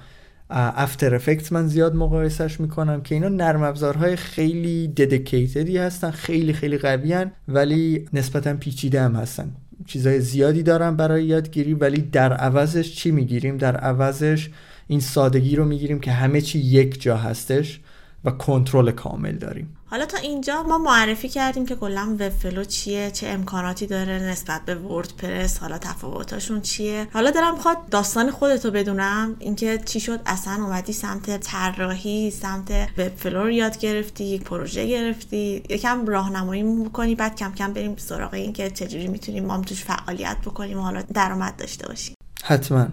افتر افکت من زیاد مقایسش می‌کنم که اینا نرم افزارهای خیلی ددیکیتدی هستن خیلی خیلی قوی ولی نسبتا پیچیده هم هستن. چیزای زیادی دارن برای یادگیری ولی در عوضش چی می‌گیریم؟ در عوضش این سادگی رو می‌گیریم که همه چی یک جا هستش و کنترل کامل داریم. حالا تا اینجا ما معرفی کردیم که کلا وب فلو چیه چه امکاناتی داره نسبت به وردپرس حالا تفاوتاشون چیه. حالا دلم می‌خواد داستان خودتو بدونم اینکه چی شد اصلا اومدی سمت طراحی سمت وب فلو رو یاد گرفتی یک پروژه گرفتی یکم راهنمایی می‌کنی بعد کم کم بریم سراغ اینکه چجوری می‌تونیم ما توش فعالیت بکنیم و حالا درآمد داشته باشیم. حتما.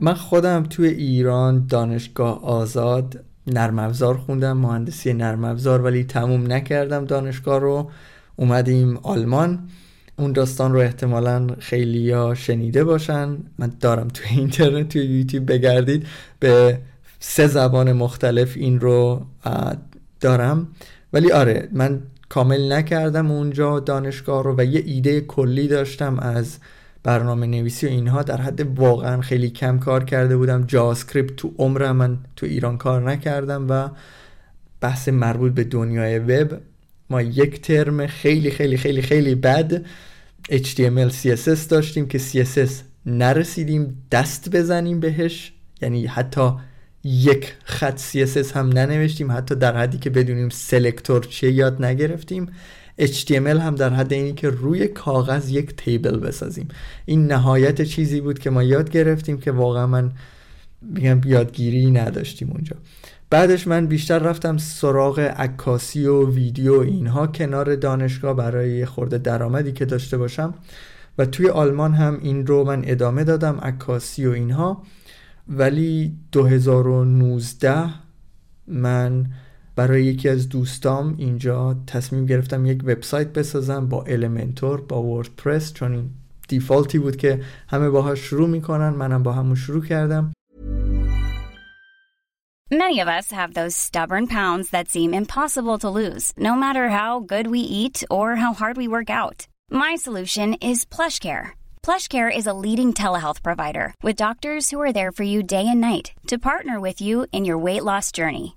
من خودم توی ایران دانشگاه آزاد نرم افزار خوندم مهندسی نرم افزار ولی تموم نکردم دانشگاه رو. اومدیم آلمان. اون داستان رو احتمالا خیلی ها شنیده باشن. من دارم توی اینترنت توی یوتیوب بگردید. به سه زبان مختلف این رو دارم. ولی آره من کامل نکردم اونجا دانشگاه رو و یه ایده کلی داشتم از برنامه نویسی و اینها در حد واقعا خیلی کم کار کرده بودم. جاواسکریپت تو عمرم من تو ایران کار نکردم و بحث مربوط به دنیای وب. ما یک ترم خیلی خیلی خیلی خیلی بد HTML CSS داشتیم که CSS نرسیدیم دست بزنیم بهش. یعنی حتی یک خط CSS هم ننوشتیم حتی در حدی که بدونیم سلکتور چیه یاد نگرفتیم. HTML هم در حد اینی که روی کاغذ یک تیبل بسازیم. این نهایت چیزی بود که ما یاد گرفتیم که واقعا من میگم یادگیری نداشتیم اونجا. بعدش من بیشتر رفتم سراغ عکاسی و ویدیو اینها کنار دانشگاه برای خورده درآمدی که داشته باشم و توی آلمان هم این رو من ادامه دادم عکاسی و اینها. ولی 2019 من برای یکی از دوستام اینجا تصمیم گرفتم یک وبسایت بسازم با المنتور با وردپرس چون این دیفالتی بود که همه باهاش شروع می‌کنن منم با همون شروع کردم Many of us have those stubborn pounds that seem impossible to lose, no matter how good we eat or how hard we work out. My solution is PlushCare. PlushCare is a leading telehealth provider with doctors who are there for you day and night to partner with you in your weight loss journey.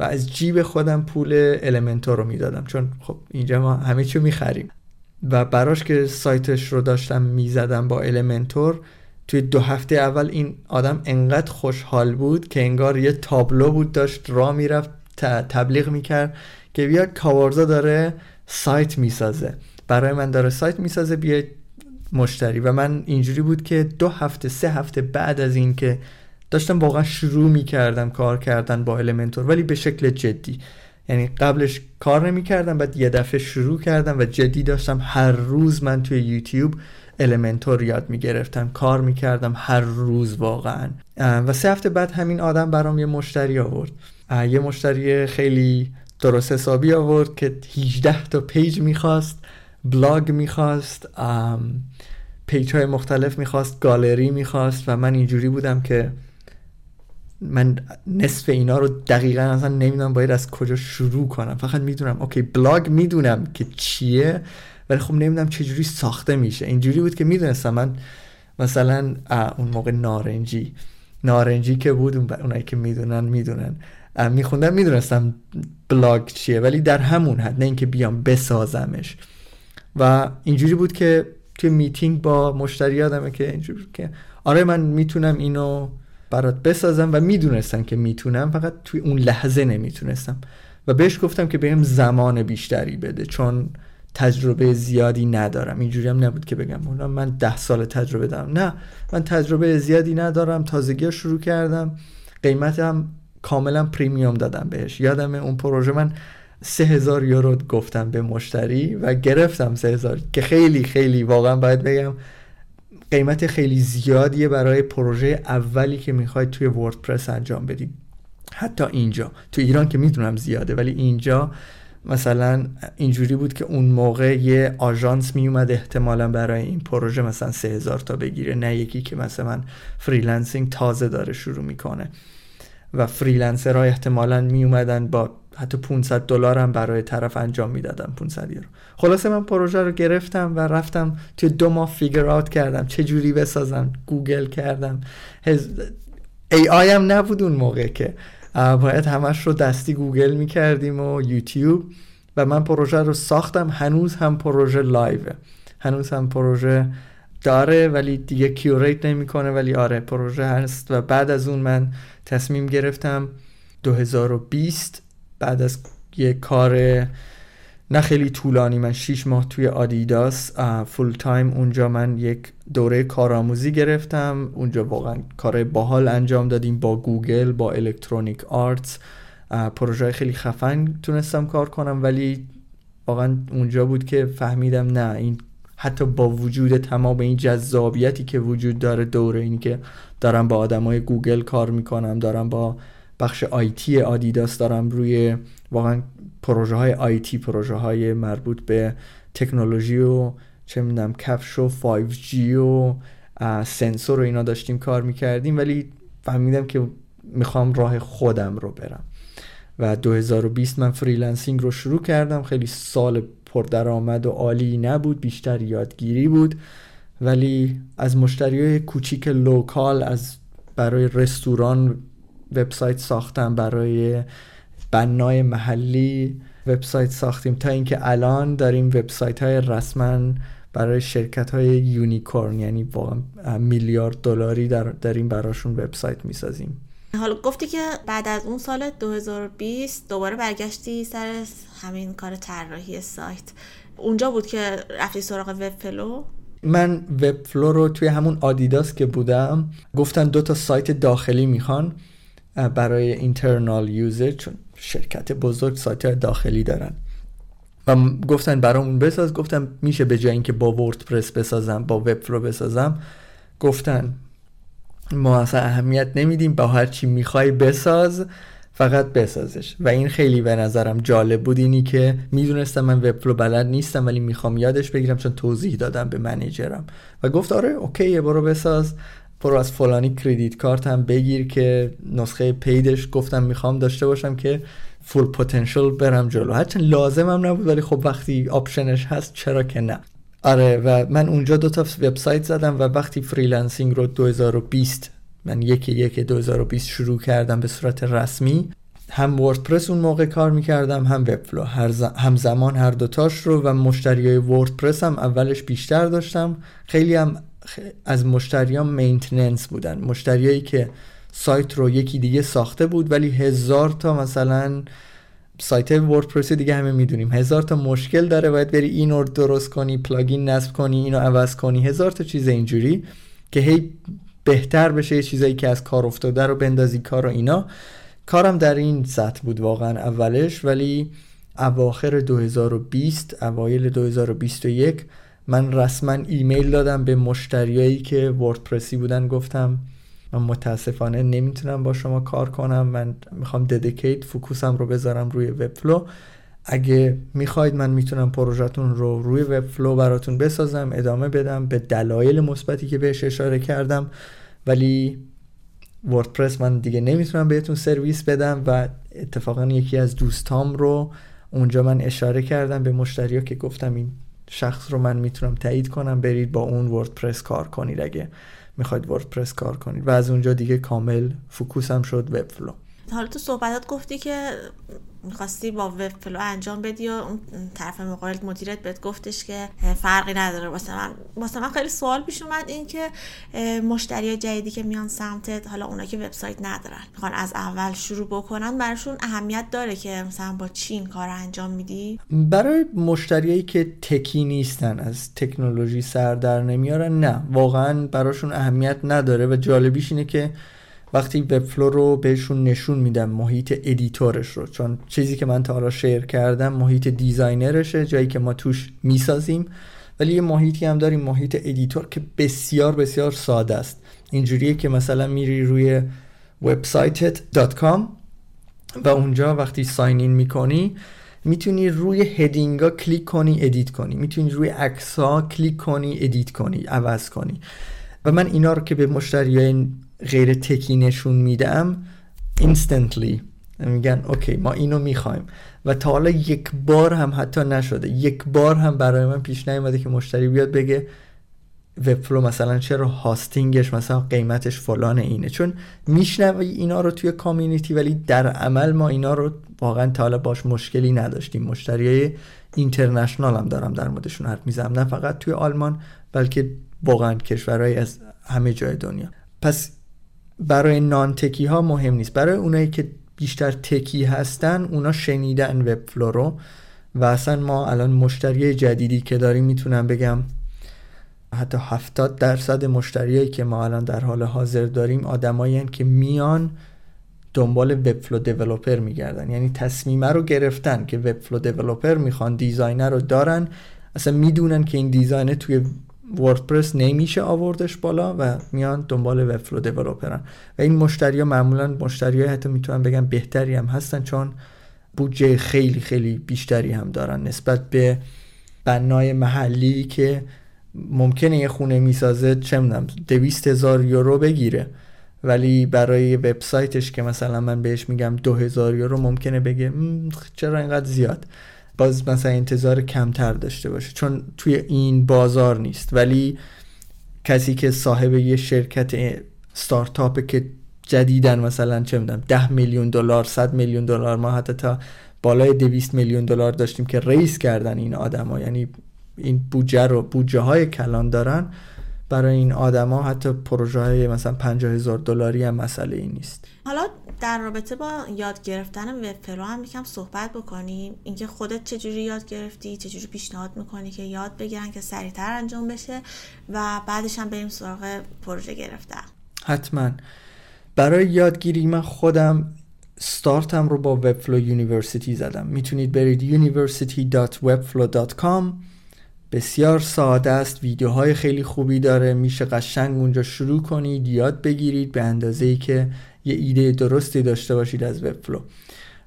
و از جیب خودم پول المنتور رو می‌دادم. چون خب اینجا ما همه چی می‌خریم. و براش که سایتش رو داشتم می‌زدم با المنتور توی دو هفته اول این آدم انقدر خوشحال بود که انگار یه تابلو بود داشت راه می‌رفت تبلیغ می‌کرد که بیا کابارزا داره سایت می‌سازه. برای من داره سایت می‌سازه بیا مشتری. و من اینجوری بود که دو هفته سه هفته بعد از این که داشتم واقعا شروع می‌کردم کار کردن با المنتور ولی به شکل جدی. یعنی قبلش کار نمی‌کردم بعد یه دفعه شروع کردم و جدی داشتم هر روز من توی یوتیوب المنتور یاد می‌گرفتم. کار می‌کردم هر روز واقعا. و سه هفته بعد همین آدم برام یه مشتری آورد. یه مشتری خیلی درست حسابی آورد که 18 تا page می‌خواست بلاگ می‌خواست پیج های مختلف می‌خواست گالری می‌خواست و من اینجوری بودم که من نصف اینا رو دقیقا اصلا نمی‌دونم باید از کجا شروع کنم. فقط می‌دونم اوکی بلاگ می‌دونم که چیه ولی خب نمی‌دونم چجوری ساخته میشه. اینجوری بود که می‌دونستم من مثلا اون موقع نارنجی. نارنجی که بود اونایی که می‌دونن می‌دونن. میخوندم می‌دونستم بلاگ چیه ولی در همون حد نه اینکه بیام بسازمش. و اینجوری بود که توی میتینگ با مشتری آدمه که اینجوری که آره من می‌تونم اینو برات بسازم و می‌دونستم که می‌تونم فقط توی اون لحظه نمی‌تونستم. و بهش گفتم که بهم زمان بیشتری بده چون تجربه زیادی ندارم. اینجوری هم نبود که بگم اونا من ده سال تجربه دارم. نه من تجربه زیادی ندارم تازگی شروع کردم. قیمتم کاملا پریمیوم دادم بهش. یادم اون پروژه من سه هزار یورو گفتم به مشتری و گرفتم سه هزار که خیلی خیلی واقعا باید بگم قیمت خیلی زیادیه برای پروژه اولی که می‌خواید توی وردپرس انجام بدید حتی اینجا. تو ایران که می‌دونم زیاده ولی اینجا مثلا اینجوری بود که اون موقع یه آژانس میومد احتمالا برای این پروژه مثلا سه هزار تا بگیره نه یکی که مثلا freelancing تازه داره شروع می‌کنه. و freelancer ها احتمالا می اومدن با حتی 500 دلار هم برای طرف انجام می‌دادن 500 یورو. خلاصه من پروژه رو گرفتم و رفتم توی دو ماه figure out کردم چه جوری بسازم گوگل کردم. AI هم نبود اون موقع که. باید همش رو دستی گوگل می‌کردیم و یوتیوب. و من پروژه رو ساختم هنوز هم پروژه live ه هنوز هم پروژه داره ولی دیگه curate نمی‌کنه ولی آره پروژه هست. و بعد از اون من تصمیم گرفتم 2020 بعد از یه کار نه خیلی طولانی من 6 ماه توی آدیداس full time اونجا من یک دوره کارآموزی گرفتم اونجا واقعا کار باحال انجام دادیم با گوگل با الکترونیک آرتس پروژه خیلی خفن تونستم کار کنم ولی واقعا اونجا بود که فهمیدم نه این حتی با وجود تمام این جذابیتی که وجود داره در عین اینی که دارم با آدمای گوگل کار می‌کنم دارم با بخش IT آدیداس دارم روی واقعا پروژه های IT پروژه های مربوط به تکنولوژی و چه می‌دونم کفش و 5G و سنسور و اینا داشتیم کار می‌کردیم ولی فهمیدم که می‌خوام راه خودم رو برم. و 2020 من freelancing رو شروع کردم. خیلی سال پردرآمد و عالی نبود بیشتر یادگیری بود. ولی از مشتری کوچیک local از برای رستوران وبسایت ساختم برای بنّای محلی. وبسایت ساختیم تا اینکه الان داریم وبسایت های رسما برای شرکت های unicorn یعنی واقعا میلیارد دلاری در داریم براشون وبسایت می‌سازیم. حالا گفتی که بعد از اون سال 2020 دوباره برگشتی سر همین کار طراحی سایت. اونجا بود که رفتی سراغ Webflow من Webflow رو توی همون آدیداس که بودم گفتن دو تا سایت داخلی می‌خوان. برای internal user چون شرکت بزرگ سایت داخلی دارن. و گفتن برامون بساز گفتم میشه به جای اینکه با WordPress بسازم با Webflow بسازم گفتن ما اصلا اهمیت نمیدیم با هر چی می‌خوای بساز فقط بسازش. و این خیلی به نظرم جالب بود اینی که می‌دونستم من Webflow بلد نیستم ولی می‌خوام یادش بگیرم چون توضیح دادم به منیجرم. و گفت آره اوکی برو بساز. برو از فلانی credit card هم بگیر که نسخه paid ش گفتم می‌خوام داشته باشم که full potential برم جلو. هرچند لازمم نبود ولی خب وقتی option ش هست چرا که نه؟ آره و من اونجا دو تا وبسایت زدم و وقتی freelancing رو 2020 من یکی یک 2020 شروع کردم به صورت رسمی هم WordPress اون موقع کار می‌کردم هم Webflow هر هم زمان هر دوتاش رو و مشتری های WordPress هم اولش بیشتر داشتم. خیلی هم از مشتریان maintenance بودن. مشتریایی که سایت رو یکی دیگه ساخته بود ولی هزار تا مثلا سایت WordPress دیگه همه می‌دونیم. هزار تا مشکل داره باید بری این رو درست کنی plugin نصب کنی اینو عوض کنی. هزار تا چیز اینجوری که هی بهتر بشه یه چیزایی که از کار افتاده رو بندازی کار و اینا. کارم در این سطح بود واقعا اولش ولی اواخر 2020 اوایل 2021 من رسما ایمیل دادم به مشتریایی که وردپرسی بودن گفتم من متاسفانه نمی‌تونم با شما کار کنم من می‌خوام ددیکیت فوکوسم رو بذارم روی وبفلو. اگه می‌خواید من می‌تونم پروژهتون رو روی وبفلو براتون بسازم ادامه بدم به دلایل مثبتی که بهش اشاره کردم. ولی وردپرس من دیگه نمی‌تونم بهتون سرویس بدم و اتفاقا یکی از دوستام رو اونجا من اشاره کردم به مشتریا که گفتم این شخص رو من می‌تونم تایید کنم برید با اون WordPress کار کنید اگه می‌خواید WordPress کار کنید. و از اونجا دیگه کامل focus م شد Webflow. حالا تو صحبتات گفتی که می‌خواستی با Webflow انجام بدی و اون طرف مقابل مدیرت بهت گفتش که فرقی نداره. واسه من واسه من خیلی سوال پیش اومد این که مشتری جدیدی که میان سمتت حالا اونا که وبسایت ندارن می‌خوان از اول شروع بکنن براشون اهمیت داره که مثلا با چی این کار انجام میدی؟ برای مشتریایی که techy نیستن از تکنولوژی سر در نمیارن نه. واقعا براشون اهمیت نداره و جالبیش اینه که وقتی Webflow رو بهشون نشون میدم محیط editor ش رو چون چیزی که من تا حالا share کردم محیط designer شه جایی که ما توش می‌سازیم. ولی یه محیطی هم داریم محیط editor که بسیار بسیار ساده است. اینجوریه که مثلا میری روی website.com و اونجا وقتی sign in می‌کنی می‌تونی روی heading ا کلیک کنی edit کنی. می‌تونی روی عکس ها کلیک کنی edit کنی عوض کنی. و من اینا رو که به مشتریای غیر tech ی نشون میدم instantly میگن okay ما اینو می‌خوایم. و تا حالا یک بار هم حتی نشده. یک بار هم برای من پیش نیومده که مشتری بیاد بگه Webflow مثلا چرا hosting ش مثلا قیمتش فلان اینه. چون میشنوی اینا رو توی کامیونیتی ولی در عمل ما اینا رو واقعا تا حالا باش مشکلی نداشتیم. مشتری اینترنشنال هم دارم در موردشون حرف می‌زنم. نه فقط توی آلمان بلکه واقعا کشورهای از همه جای دنیا. پس برای نان تکی ها مهم نیست. برای اونایی که بیشتر تکی هستن اونا شنیدن وب رو و اصلا ما الان مشتری جدیدی که داریم می‌تونم بگم حتی 70 درصد مشتریایی که ما الان در حال حاضر داریم آدمایی که میان دنبال Webflow developer میگردن. یعنی تصمیمه رو گرفتن که Webflow developer می‌خوان designer رو دارن. اصلا می‌دونن که این design ه توی WordPress نمیشه آوردش بالا و میان دنبال Webflow developer ن و این مشتری ها معمولا مشتری حتی می‌تونن بگم بهتری هم هستن چون بودجه خیلی خیلی بیشتری هم دارن. نسبت به بنای محلی که ممکنه یه خونه می‌سازه چه می‌دونم دویست هزار یورو بگیره. ولی برای وبسایتش که مثلا من بهش میگم دو هزار یورو ممکنه بگه چرا اینقدر زیاد؟ باز مثلا انتظار کمتر داشته باشه. چون توی این بازار نیست. ولی کسی که صاحب یه شرکت ستارتاپ که جدیدن مثلا چه می‌دونم 10 میلیون دلار 100 میلیون دلار ما حتی تا بالای 200 میلیون دلار داشتیم که raise کردن این آدما. یعنی این بودجه رو بودجه های کلان دارن برای این آدما حتی پروژه های مثلا 50 هزار دلاری هم مسئله ای نیست. حالا در رابطه با یاد گرفتن Webflow هم یکم صحبت بکنیم. اینکه خودت چجوری یاد گرفتی چجوری پیشنهاد می‌کنی که یاد بگیرن که سریعتر انجام بشه و بعدش هم بریم سراغ پروژه گرفتن. حتما. برای یادگیری من خودم ستارتم رو با Webflow University زدم. می‌تونید برید university.webflow.com بسیار ساده است ویدیوهای خیلی خوبی داره میشه قشنگ اونجا شروع کنید یاد بگیرید به اندازه ای که یه ایده درستی داشته باشید از Webflow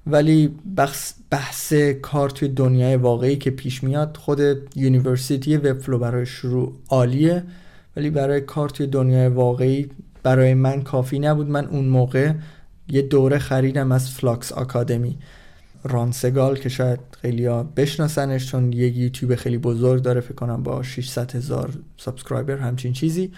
ولی بحث, بحث کار توی دنیای واقعی که پیش میاد خود University Webflow برای شروع عالیه. ولی برای کار توی دنیای واقعی برای من کافی نبود. من اون موقع یه دوره خریدم از Flux Academy ران سگال که شاید خیلی ها بشناسنش چون یه یوتیوب خیلی بزرگ داره فکر کنم با 600 هزار subscriber همچین چیزی.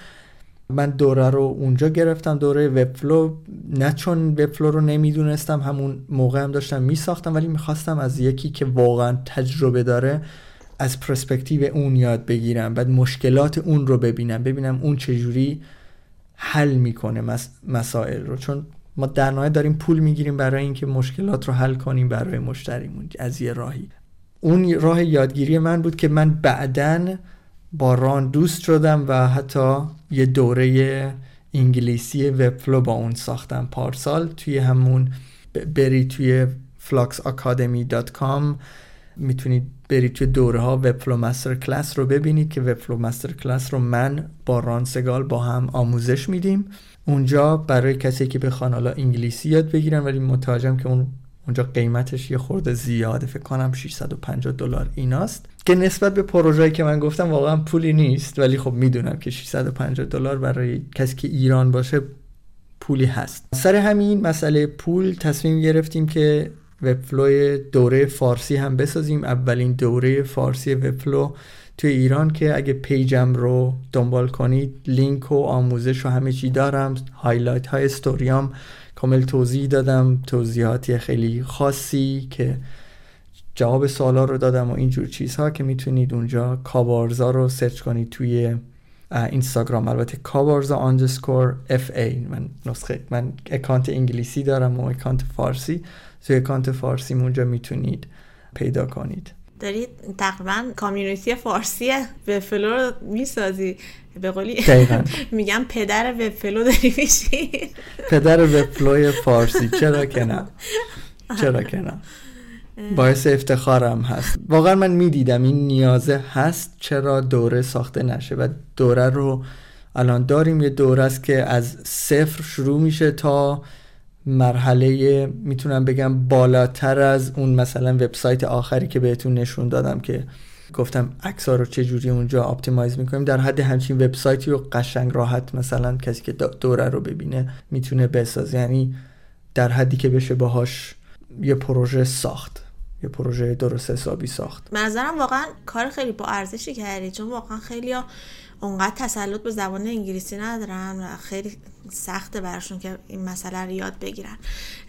من دوره رو اونجا گرفتم دوره Webflow. نه چون Webflow رو نمی‌دونستم همون موقع هم داشتم میساختم ولی می‌خواستم از یکی که واقعا تجربه داره از پرسپکتیو اون یاد بگیرم بعد مشکلات اون رو ببینم ببینم اون چجوری حل می‌کنه مسائل رو. چون ما در نهایت داریم پول می‌گیریم برای اینکه مشکلات رو حل کنیم برای مشتریمون از یه راهی. اون راه یادگیری من بود که من بعدن با ران دوست شدم و حتی یه دوره انگلیسی وبفلو با اون ساختم پارسال توی همون بری توی fluxacademy.com می‌تونید برید توی دوره ها وبفلو مستر کلاس رو ببینید که وبفلو مستر کلاس رو من با ران سگال با هم آموزش میدیم. اونجا برای کسی که بخوان حالا انگلیسی یاد بگیرن ولی متوجهم که اون اونجا قیمتش یه خورده زیاده فکر کنم 650 دلار ایناست. که نسبت به پروژه‌ای که من گفتم واقعا پولی نیست ولی خب می‌دونم که 650 دلار برای کسی که ایران باشه پولی هست. سر همین مسئله پول تصمیم گرفتیم که Webflow دوره فارسی هم بسازیم. اولین دوره فارسی Webflow توی ایران که اگه page م رو دنبال کنید لینک و آموزش و همه چی دارم. highlight های استوریام کامل توضیح دادم. توضیحاتی خیلی خاصی که جواب سوالا رو دادم و اینجور چیزها که می‌تونید اونجا Kabarza رو search کنید توی اینستاگرام. البته Kabarza underscore fa من نسخه من account انگلیسی دارم و account فارسی. توی account فارسی اونجا می‌تونید پیدا کنید. دارید تقریبا community فارسی Webflow رو می‌سازی. به قولی [laughs] میگم پدر Webflow داری میشی. پدر Webflow فارسی. چرا که نه؟ چرا که نه؟ باعث افتخارم هست. واقعا من می‌دیدم این نیازه هست چرا دوره ساخته نشه و دوره رو الان داریم. یه دوره است که از صفر شروع میشه تا مرحله می‌تونم بگم بالاتر از اون مثلا وبسایت آخری که بهتون نشون دادم که گفتم عکس رو چجوری اونجا آپتیمایز می‌کنیم. در حد همچین وبسایتی رو قشنگ راحت مثلا کسی که دوره رو ببینه می‌تونه بسازه یعنی در حدی که بشه باهاش یه پروژه ساخت یه پروژه درست حسابی ساخت. به نظرم واقعا کار خیلی با ارزشی کردی چون واقعا خیلی اونقدر تسلط به زبان انگلیسی ندارن و خیلی سخته براشون که این مسئله رو یاد بگیرن.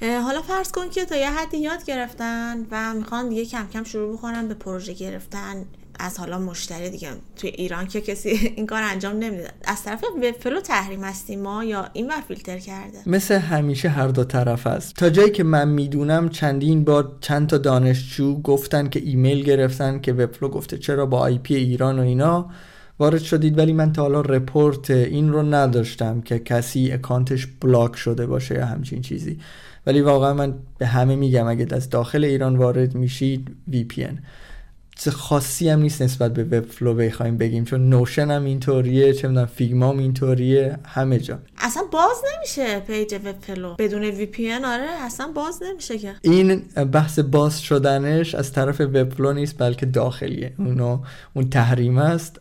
حالا فرض کن که تا یه حدی یاد گرفتن و می‌خوان دیگه کم کم شروع بکنن به پروژه گرفتن از حالا مشتری دیگه. توی ایران که کسی [laughs] این کار انجام نمیده. از طرف Webflow تحریم هستیم ما یا این ور فیلتر کرده؟ مثل همیشه هر دو طرف است. تا جایی که من می‌دونم چندین بار چند تا دانشجو گفتن که ایمیل گرفتن که Webflow گفته چرا با IP ایران و اینا. وارد شدید ولی من تا حالا report این رو نداشتم که کسی account ش block شده باشه یا همچین چیزی. ولی واقعا من به همه میگم اگه از داخل ایران وارد میشید VPN خاصی هم نیست نسبت به Webflow بخوایم بگیم چون Notion هم اینطوریه چه می‌دونم Figma هم اینطوریه همه جا. اصلا باز نمیشه page Webflow بدون VPN آره اصلا باز نمیشه که. این بحث باز شدنش از طرف Webflow نیست بلکه داخلیه. اونو اون تحریم است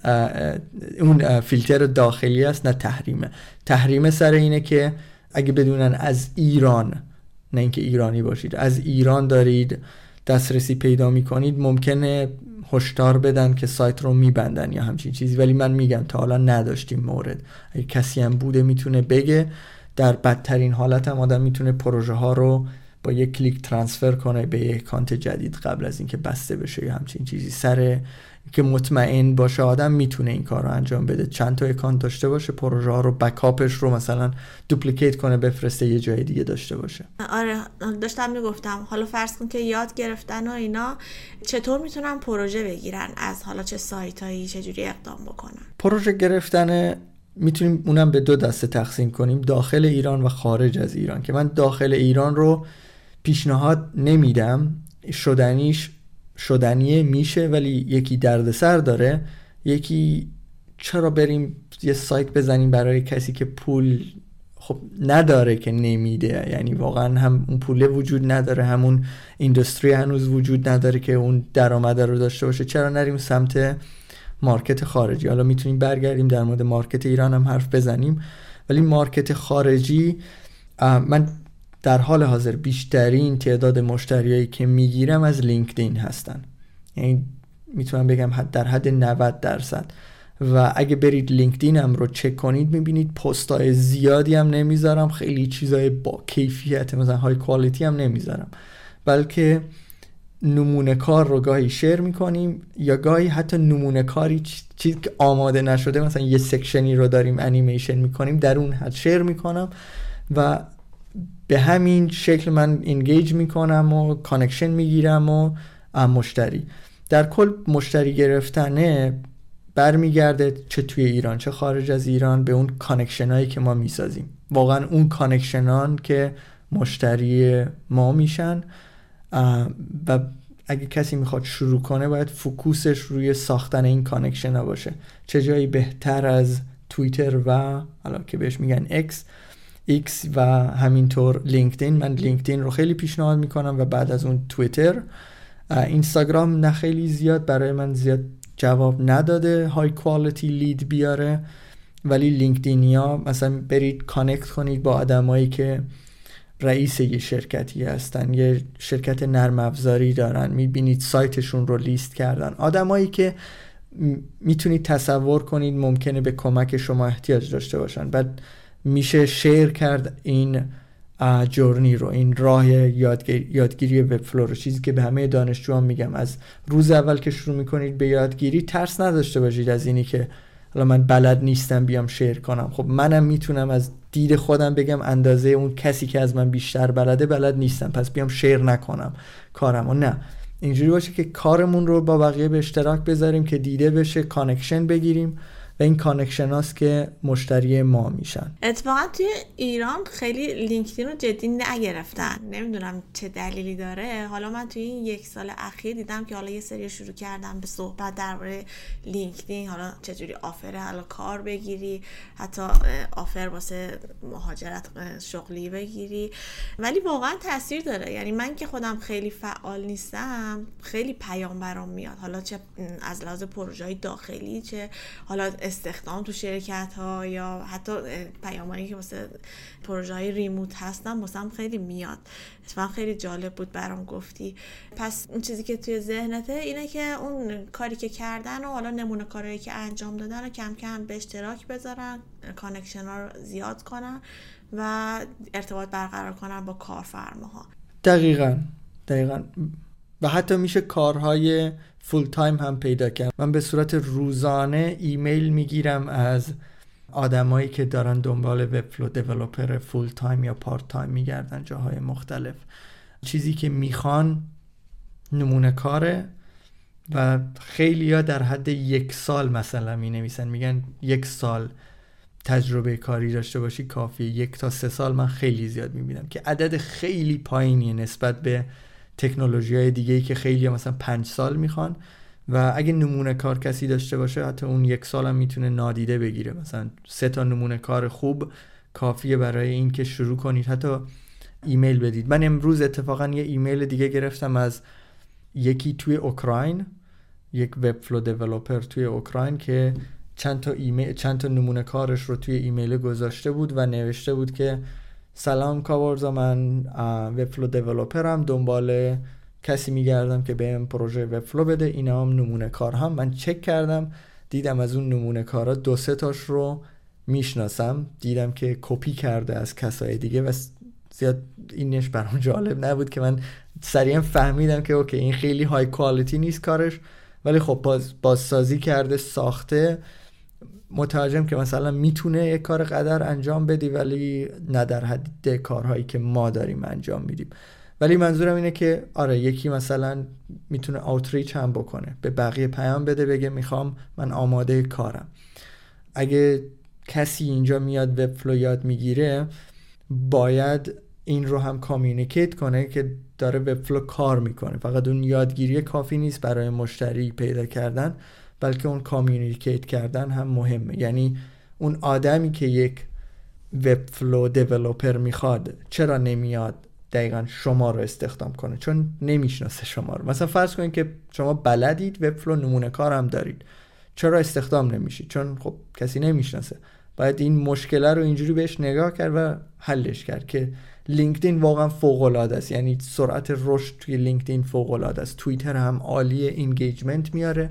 اون فیلتر داخلی است نه تحریمه. تحریم سر اینه که اگه بدونن از ایران نه اینکه ایرانی باشید از ایران دارید دسترسی پیدا می‌کنید ممکنه هشدار بدن که سایت رو میبندن یا همچین چیزی. ولی من میگم تا حالا نداشتیم مورد. اگه کسی هم بوده می‌تونه بگه. در بدترین حالت هم آدم می‌تونه پروژه ها رو با یک کلیک ترانسفر کنه به یک کانت جدید قبل از اینکه بسته بشه یا همچین چیزی. سر که مطمئن باشه آدم می‌تونه این کار رو انجام بده. چند تا اکانت داشته باشه پروژه ها رو بکاپش رو مثلا دوپلیکیت کنه بفرسته یه جای دیگه داشته باشه. آره داشتم می‌گفتم حالا فرض کن که یاد گرفتن و اینا چطور می‌تونن پروژه بگیرن؟ از حالا چه سایت هایی چجوری اقدام بکنن؟ پروژه گرفتن می‌تونیم اونم به دو دسته تقسیم کنیم داخل ایران و خارج از ایران. که من داخل ایران رو پیشنهاد نمیدم شدنیش شدنیه میشه ولی یکی دردسر داره. یکی چرا بریم یه سایت بزنیم برای کسی که پول خب نداره که نمیده؟ یعنی واقعا هم اون پوله وجود نداره همون industry هنوز وجود نداره که اون درآمده رو داشته باشه. چرا نریم سمت market خارجی؟ حالا می‌تونیم برگردیم در مورد market ایران هم حرف بزنیم. ولی market خارجی من در حال حاضر بیشترین تعداد مشتریایی که می‌گیرم از LinkedIn هستن. یعنی می‌تونم بگم در حد 90 درصد. و اگه برید LinkedIn م رو چک کنید می‌بینید پستای زیادی هم نمی‌ذارم خیلی چیزای با کیفیت مثلا high quality هم نمی‌ذارم. بلکه نمونه کار رو گاهی share می‌کنیم یا گاهی حتی نمونه کاری چیزی که آماده نشده مثلا یه section ی رو داریم انیمیشن می‌کنیم در اون حد share می‌کنم و به همین شکل من engage می‌کنم و connection می‌گیرم و مشتری. در کل مشتری گرفتنه برمیگرده چه توی ایران چه خارج از ایران به اون connection هایی که ما می‌سازیم. واقعا اون کانکشنان که مشتری ما میشن و اگه کسی می‌خواد شروع کنه باید focus ش روی ساختن این connection ها باشه. چه جایی بهتر از توییتر و حالا که بهش میگن اکس ایکس و همینطور لینکدین. من لینکدین رو خیلی پیشنهاد می‌کنم و بعد از اون توییتر. اینستاگرام نه خیلی زیاد برای من زیاد جواب نداده. high quality lead بیاره. ولی لینکدین یا مثلا برید connect کنید با آدمایی که رئیس یه شرکتی هستن یه شرکت نرم افزاری دارن. می‌بینید سایتشون رو لیست کردن. آدمایی که می‌تونید تصور کنید ممکنه به کمک شما احتیاج داشته باشن. بعد میشه شیر کرد این جورنی رو این راه یادگیری, یادگیری وب فلو رو چیزی که به همه دانشجویان میگم. از روز اول که شروع می‌کنید به یادگیری ترس نداشته باشید از اینی که حالا من بلد نیستم بیام شیر کنم. خب منم می‌تونم از دید خودم بگم اندازه اون کسی که از من بیشتر بلده بلد نیستم. پس بیام شیر نکنم کارم نه. اینجوری باشه که کارمون رو با بقیه به اشتراک بذاریم که دیده بشه connection بگیریم. و این connection هاست که مشتری ما میشن. اتفاقا توی ایران خیلی لینکدین رو جدی نگرفتن. نمی‌دونم چه دلیلی داره. حالا من توی این یک سال اخیر دیدم که حالا یه سری شروع کردم به صحبت درباره لینکدین. حالا چجوری offer حالا کار بگیری حتی offer واسه مهاجرت شغلی بگیری. ولی واقعا تاثیر داره. یعنی من که خودم خیلی فعال نیستم خیلی پیام برام میاد. حالا چه از لحاظ پروژه داخلی چه حالا استخدام تو شرکت ها یا حتی پیامانی که واسه پروژه های ریموت هستن واسه خیلی میاد. اتفاقا خیلی جالب بود برام گفتی. پس اون چیزی که توی ذهنته اینه که اون کاری که کردن و حالا نمونه کارهایی که انجام دادن و کم کم به اشتراک بذارن connection ها رو زیاد کنن و ارتباط برقرار کنن با کارفرماها. دقیقا. دقیقا. و حتی میشه کارهای full time هم پیدا کرد من به صورت روزانه ایمیل می‌گیرم از آدمایی که دارن دنبال Webflow developer full time یا part time میگردن جاهای مختلف. چیزی که می‌خوان نمونه کاره و خیلی ها در حد یک سال مثلا می نویسن میگن یک سال تجربه کاری داشته باشی کافی یک تا سه سال من خیلی زیاد می‌بینم که عدد خیلی پایینی نسبت به تکنولوژی های دیگه ای که خیلی مثلا پنج سال می‌خوان و اگه نمونه کار کسی داشته باشه حتی اون یک سال هم می‌تونه نادیده بگیره. مثلا سه تا نمونه کار خوب کافیه برای اینکه شروع کنید. حتی ایمیل بدید. من امروز اتفاقا یه ایمیل دیگه گرفتم از یکی توی اوکراین یک Webflow developer توی اوکراین که چند تا ایمیل چند تا نمونه کارش رو توی ایمیل گذاشته بود و نوشته بود که سلام کابرزا من Webflow developer م دنبال کسی میگردم که بهم پروژه Webflow بده. اینا هم نمونه کارهام. من چک کردم دیدم از اون نمونه کارا دو سه تاش رو می‌شناسم. دیدم که کپی کرده از کسای دیگه و زیاد اینش برام جالب نبود که من سریعا فهمیدم که okay این خیلی high quality نیست کارش. ولی خب باز بازسازی کرده ساخته. مترجم که مثلا می‌تونه یک کار قدر انجام بدی ولی نه در حد کارهایی که ما داریم انجام میدیم. ولی منظورم اینه که آره یکی مثلا می‌تونه outreach هم بکنه به بقیه پیام بده بگه می‌خوام من آماده کارم. اگه کسی اینجا میاد Webflow یاد می‌گیره باید این رو هم communicate کنه که داره Webflow کار می‌کنه. فقط اون یادگیری کافی نیست برای مشتری پیدا کردن. بلکه اون communicate کردن هم مهمه. یعنی اون آدمی که یک Webflow developer می‌خواد چرا نمیاد دقیقا شما رو استخدام کنه؟ چون نمی‌شناسه شما رو. مثلا فرض کنید که شما بلدید Webflow نمونه کار هم دارید. چرا استخدام نمیشید چون خب کسی نمی‌شناسه. باید این مشکله رو اینجوری بهش نگاه کرد و حلش کرد که لینکدین واقعا فوق العاده است. یعنی سرعت رشد توی لینکدین فوق العاده است. توییتر هم عالی engagement میاره.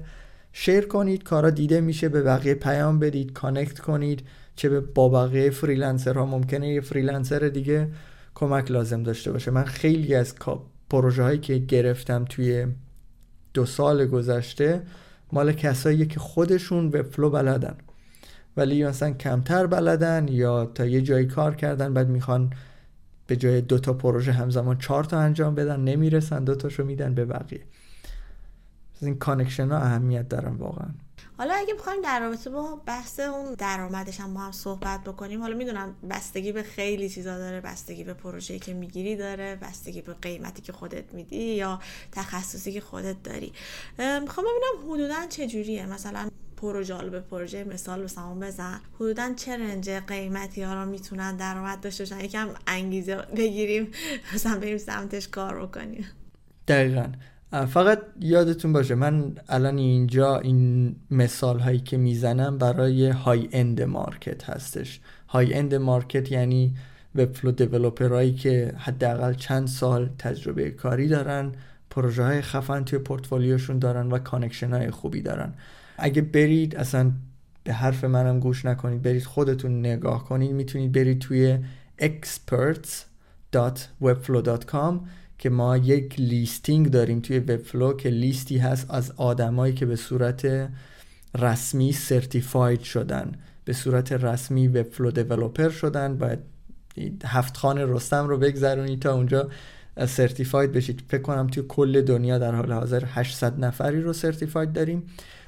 share کنید کارا دیده میشه به بقیه پیام بدید connect کنید چه به با بقیه freelancer ها. ممکنه یه freelancer دیگه کمک لازم داشته باشه. من خیلی از پروژه هایی که گرفتم توی دو سال گذشته مال کسایی که خودشون Webflow بلدن. ولی مثلا کمتر بلدن یا تا یه جایی کار کردن بعد می‌خوان به جای دو تا پروژه همزمان چهار تا انجام بدن نمی‌رسن دو تاشو میدن به بقیه. این connection ها اهمیت دارن واقعا. حالا اگه بخوایم در رابطه با بحث اون درآمدش هم با هم صحبت بکنیم حالا می‌دونم بستگی به خیلی چیزا داره بستگی به پروژه‌ای که می‌گیری داره بستگی به قیمتی که خودت میدی یا تخصصی که خودت داری. می‌خوام ببینم حدودا چه جوریه مثلا پروژه به پروژه مثال به سمون بزن. حدودا چه range قیمتی ها رو می‌تونن درآمد داشته باشن؟ یکم انگیزه بگیریم مثلا بریم سمتش کار بکنیم. دقیقا. فقط یادتون باشه من الان اینجا این مثال هایی که می‌زنم برای high end market هستش. high end market یعنی Webflow developer هایی که حداقل چند سال تجربه کاری دارن پروژه های خفن توی پورتفولیوشون دارن و connection های خوبی دارن. اگه برید اصلا به حرف منم گوش نکنید برید خودتون نگاه کنید می‌تونید برید توی experts.webflow.com که ما یک listing داریم توی Webflow که لیستی هست از آدمایی که به صورت رسمی certified شدن. به صورت رسمی Webflow developer شدن. باید هفت خان رستم رو بگذرونید تا اونجا certified بشید. فکر کنم توی کل دنیا در حال حاضر 800 نفری رو certified داریم.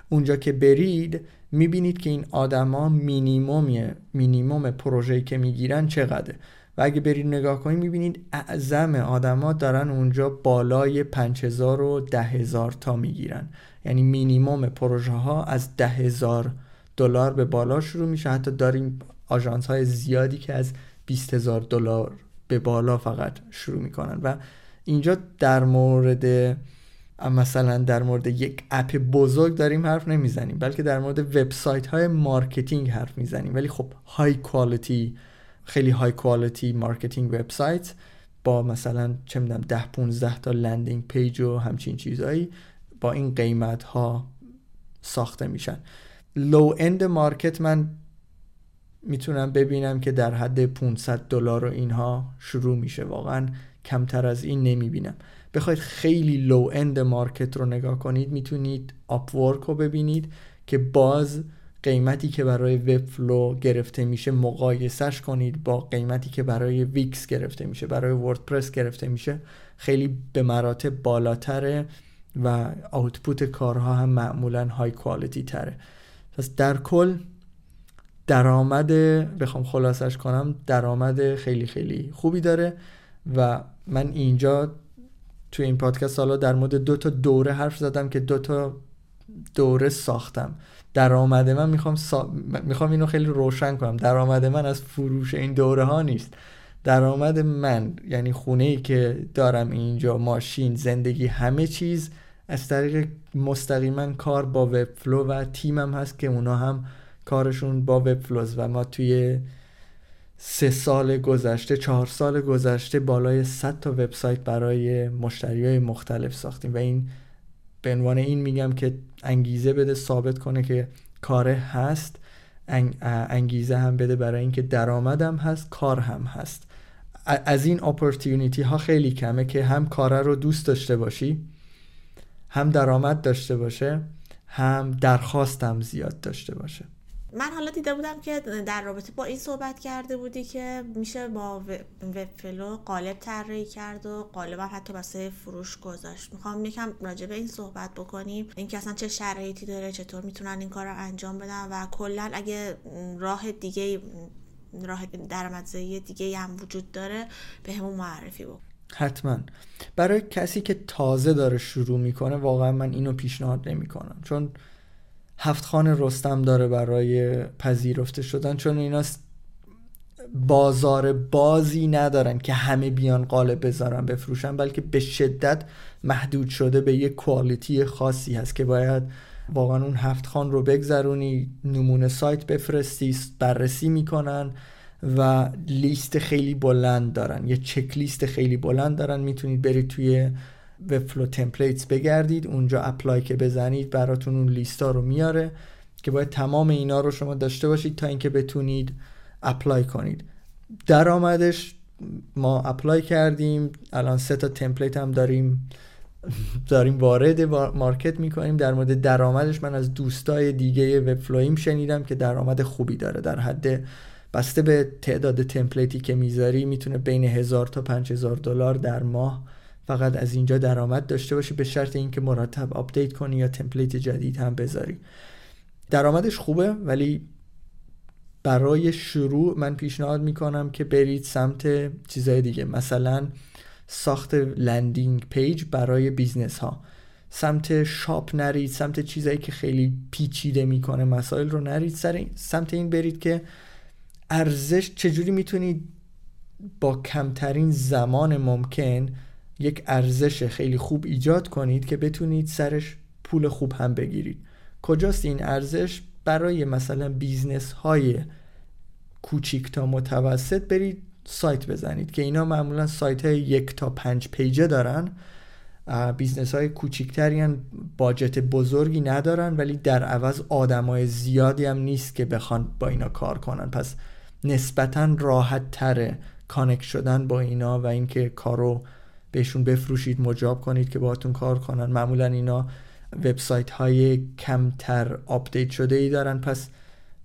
اونجا که برید می‌بینید که این آدما minimum minimum پروژه‌ای که می‌گیرن چقدره. و اگه برید نگاه کنید می‌بینید اعظم آدما دارن اونجا بالای 5000 و 10000 تا می‌گیرن. یعنی مینیموم پروژه ها از 10000 دلار به بالا شروع میشه. حتی داریم آژانس های زیادی که از 20000 دلار به بالا فقط شروع می‌کنن. و اینجا در مورد مثلا در مورد یک app بزرگ داریم حرف نمی‌زنیم بلکه در مورد وبسایت های marketing حرف می‌زنیم. ولی خب high quality خیلی high quality marketing website با مثلا چه می‌دونم 10 15 تا landing page و همچین چیزهایی با این قیمت ها ساخته میشن. low-end market من می‌تونم ببینم که در حد 500 دلار و اینها شروع میشه. واقعا کمتر از این نمی‌بینم. بخواید خیلی low-end market رو نگاه کنید می‌تونید Upwork رو ببینید که باز قیمتی که برای Webflow گرفته میشه مقایسش کنید با قیمتی که برای Wix گرفته میشه برای WordPress گرفته میشه خیلی به مراتب بالاتره و آوتپوت کارها هم معمولا های کوالیتی تره. پس در کل درآمد بخوام خلاصش کنم درآمد خیلی خیلی خوبی داره و من اینجا توی این پادکست حالا در مورد دو تا دوره حرف زدم که دو تا دوره ساختم. درآمد من می‌خوام می‌خوام اینو خیلی روشن کنم. درآمد من از فروش این دوره ها نیست. درآمد من یعنی خونه ای که دارم اینجا ماشین زندگی همه چیز از طریق مستقیما کار با Webflow و تیمم هست که اونا هم کارشون با Webflow ئه و ما توی سه سال گذشته چهار سال گذشته بالای 100 تا وبسایت برای مشتری های مختلف ساختیم و این به عنوان این میگم که انگیزه بده ثابت کنه که کاره هست انگیزه هم بده برای اینکه درآمدم هست کار هم هست. از این opportunity ها خیلی کمه که هم کاره رو دوست داشته باشی هم درآمد داشته باشه هم درخواستم زیاد داشته باشه. من حالا دیده بودم که در رابطه با این صحبت کرده بودی که میشه با Webflow قالب طراحی کرد و قالب هم حتی واسه فروش گذاشت. می‌خوام یکم راجع به این صحبت بکنیم. اینکه اصلا چه شرایطی داره چطور می‌تونن این کار رو انجام بدن و کلا اگه راه دیگه راه درآمدزایی دیگه هم وجود داره به همون معرفی بکن. حتما. برای کسی که تازه داره شروع می‌کنه واقعا من اینو پیشنهاد نمی‌کنم. چون هفت خانه رستم داره برای پذیرفته شدن چون اینا بازار بازی ندارن که همه بیان قالب بذارن بفروشن بلکه به شدت محدود شده به یک کوالیتی خاصی هست که باید واقعا اون هفت خوان رو بگذرونی نمونه سایت بفرستی بررسی می‌کنن و لیست خیلی بلند دارن. یه چک لیست خیلی بلند دارن. می‌تونید برید توی Webflow Templates بگردید اونجا apply که بزنید براتون اون لیستا رو میاره که باید تمام اینا رو شما داشته باشید تا اینکه بتونید apply کنید. درآمدش ما apply کردیم الان سه تا template هم داریم داریم وارد market می‌کنیم. در مورد درآمدش من از دوستای دیگه Webflow یم شنیدم که درآمد خوبی داره. در حد بسته به تعداد template ی که می‌ذاری می‌تونه بین هزار تا پنج هزار دلار در ماه فقط از اینجا درآمد داشته باشی به شرط اینکه مرتب آپدیت کنی یا template جدید هم بذاری. درآمدش خوبه ولی برای شروع من پیشنهاد می‌کنم که برید سمت چیزهای دیگه. مثلا ساخت landing page برای business ها سمت shop نرید سمت چیزایی که خیلی پیچیده می‌کنه مسائل رو نرید. سر سمت این برید که ارزش چجوری می‌تونید با کمترین زمان ممکن یک ارزش خیلی خوب ایجاد کنید که بتونید سرش پول خوب هم بگیرید. کجاست این ارزش؟ برای مثلا business های کوچیک تا متوسط برید سایت بزنید که اینا معمولا سایت های یک تا پنج page ه دارن. business های کوچیکتری budget بزرگی ندارن ولی در عوض آدمای زیادی هم نیست که بخوان با اینا کار کنن. پس نسبتا راحت تره connect شدن با اینا و اینکه کارو بهشون بفروشید مجاب کنید که باهاتون کار کنن. معمولا اینا وبسایت های کمتر آپدیت شده ای دارن. پس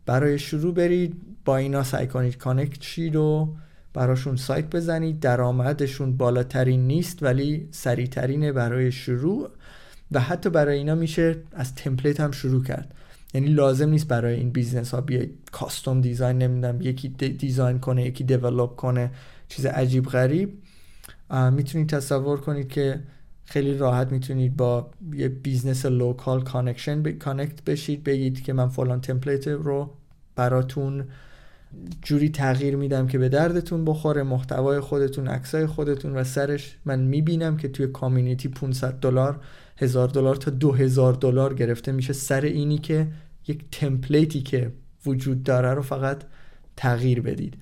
برای شروع برید با اینا سعی کنید connect شید و براشون سایت بزنید. درآمدشون بالاترین نیست ولی سریعترینه برای شروع. و حتی برای اینا میشه از template هم شروع کرد. یعنی لازم نیست برای این business ها بیاید custom design نمی‌دونم یکی design کنه یکی develop کنه. چیز عجیب غریب. می‌تونید تصور کنید که خیلی راحت می‌تونید با یه business local connection connect بشید بگید که من فلان template رو براتون جوری تغییر میدم که به دردتون بخوره محتوای خودتون عکسای خودتون و سرش. من می‌بینم که توی کامیونیتی 500 دلار هزار دلار تا دو هزار دلار گرفته میشه سر اینی که یک تمپلیتی که وجود داره رو فقط تغییر بدید.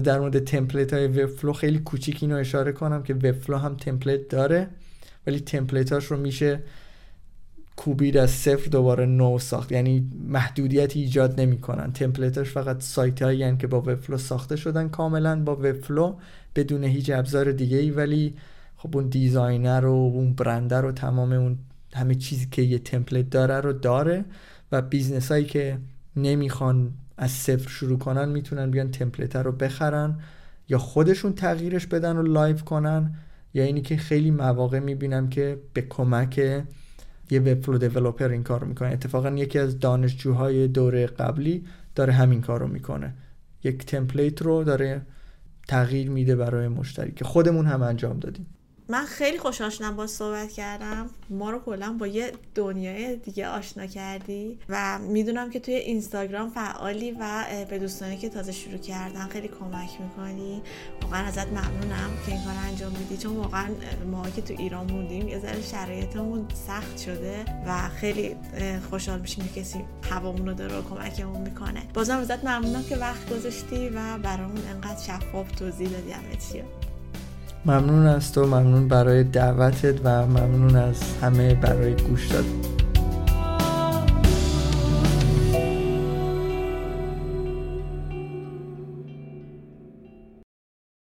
در مورد تمپلیت های وبفلو خیلی کوچیک اینو اشاره کنم که وبفلو هم تمپلیت داره ولی تمپلیتاش رو میشه کوبید از صفر دوباره نو ساخت. یعنی محدودیتی ایجاد نمی‌کنن. template اش فقط سایت هایی که با Webflow ساخته شدن. کاملا با Webflow بدون هیچ ابزار دیگه ای ولی خب اون design رو اون برندر و تمام اون همه چیزی که یه template داره رو داره. و business هایی که نمی‌خوان از صفر شروع کنن می‌تونن بیان template رو بخرن یا خودشون تغییرش بدن و live کنن یا اینی که خیلی مواقع می‌بینم که به کمک یه وبفلو دیولپر این کار می‌کنه. اتفاقا یکی از دانشجوهای دوره قبلی داره همین کار رو می‌کنه. یک تمپلیت رو داره تغییر میده برای مشتری که خودمون هم انجام دادیم. من خیلی خوشحال شدم با صحبت کردم. ما رو کلا با یه دنیای دیگه آشنا کردی و می‌دونم که توی اینستاگرام فعالی و به دوستانی که تازه شروع کردن خیلی کمک می‌کنی. واقعا ازت ممنونم که این کار انجام میدی. چون واقعا ما که تو ایران موندیم یه ذره شرایطمون سخت شده و خیلی خوشحال میشیم که کسی هوامون رو داره کمکمون می‌کنه. بازم ازت ممنونم که وقت گذاشتی و برامون انقدر شفاف توضیح دادی همه ممنون از تو ممنون برای دعوتت و ممنون از همه برای گوش دادن.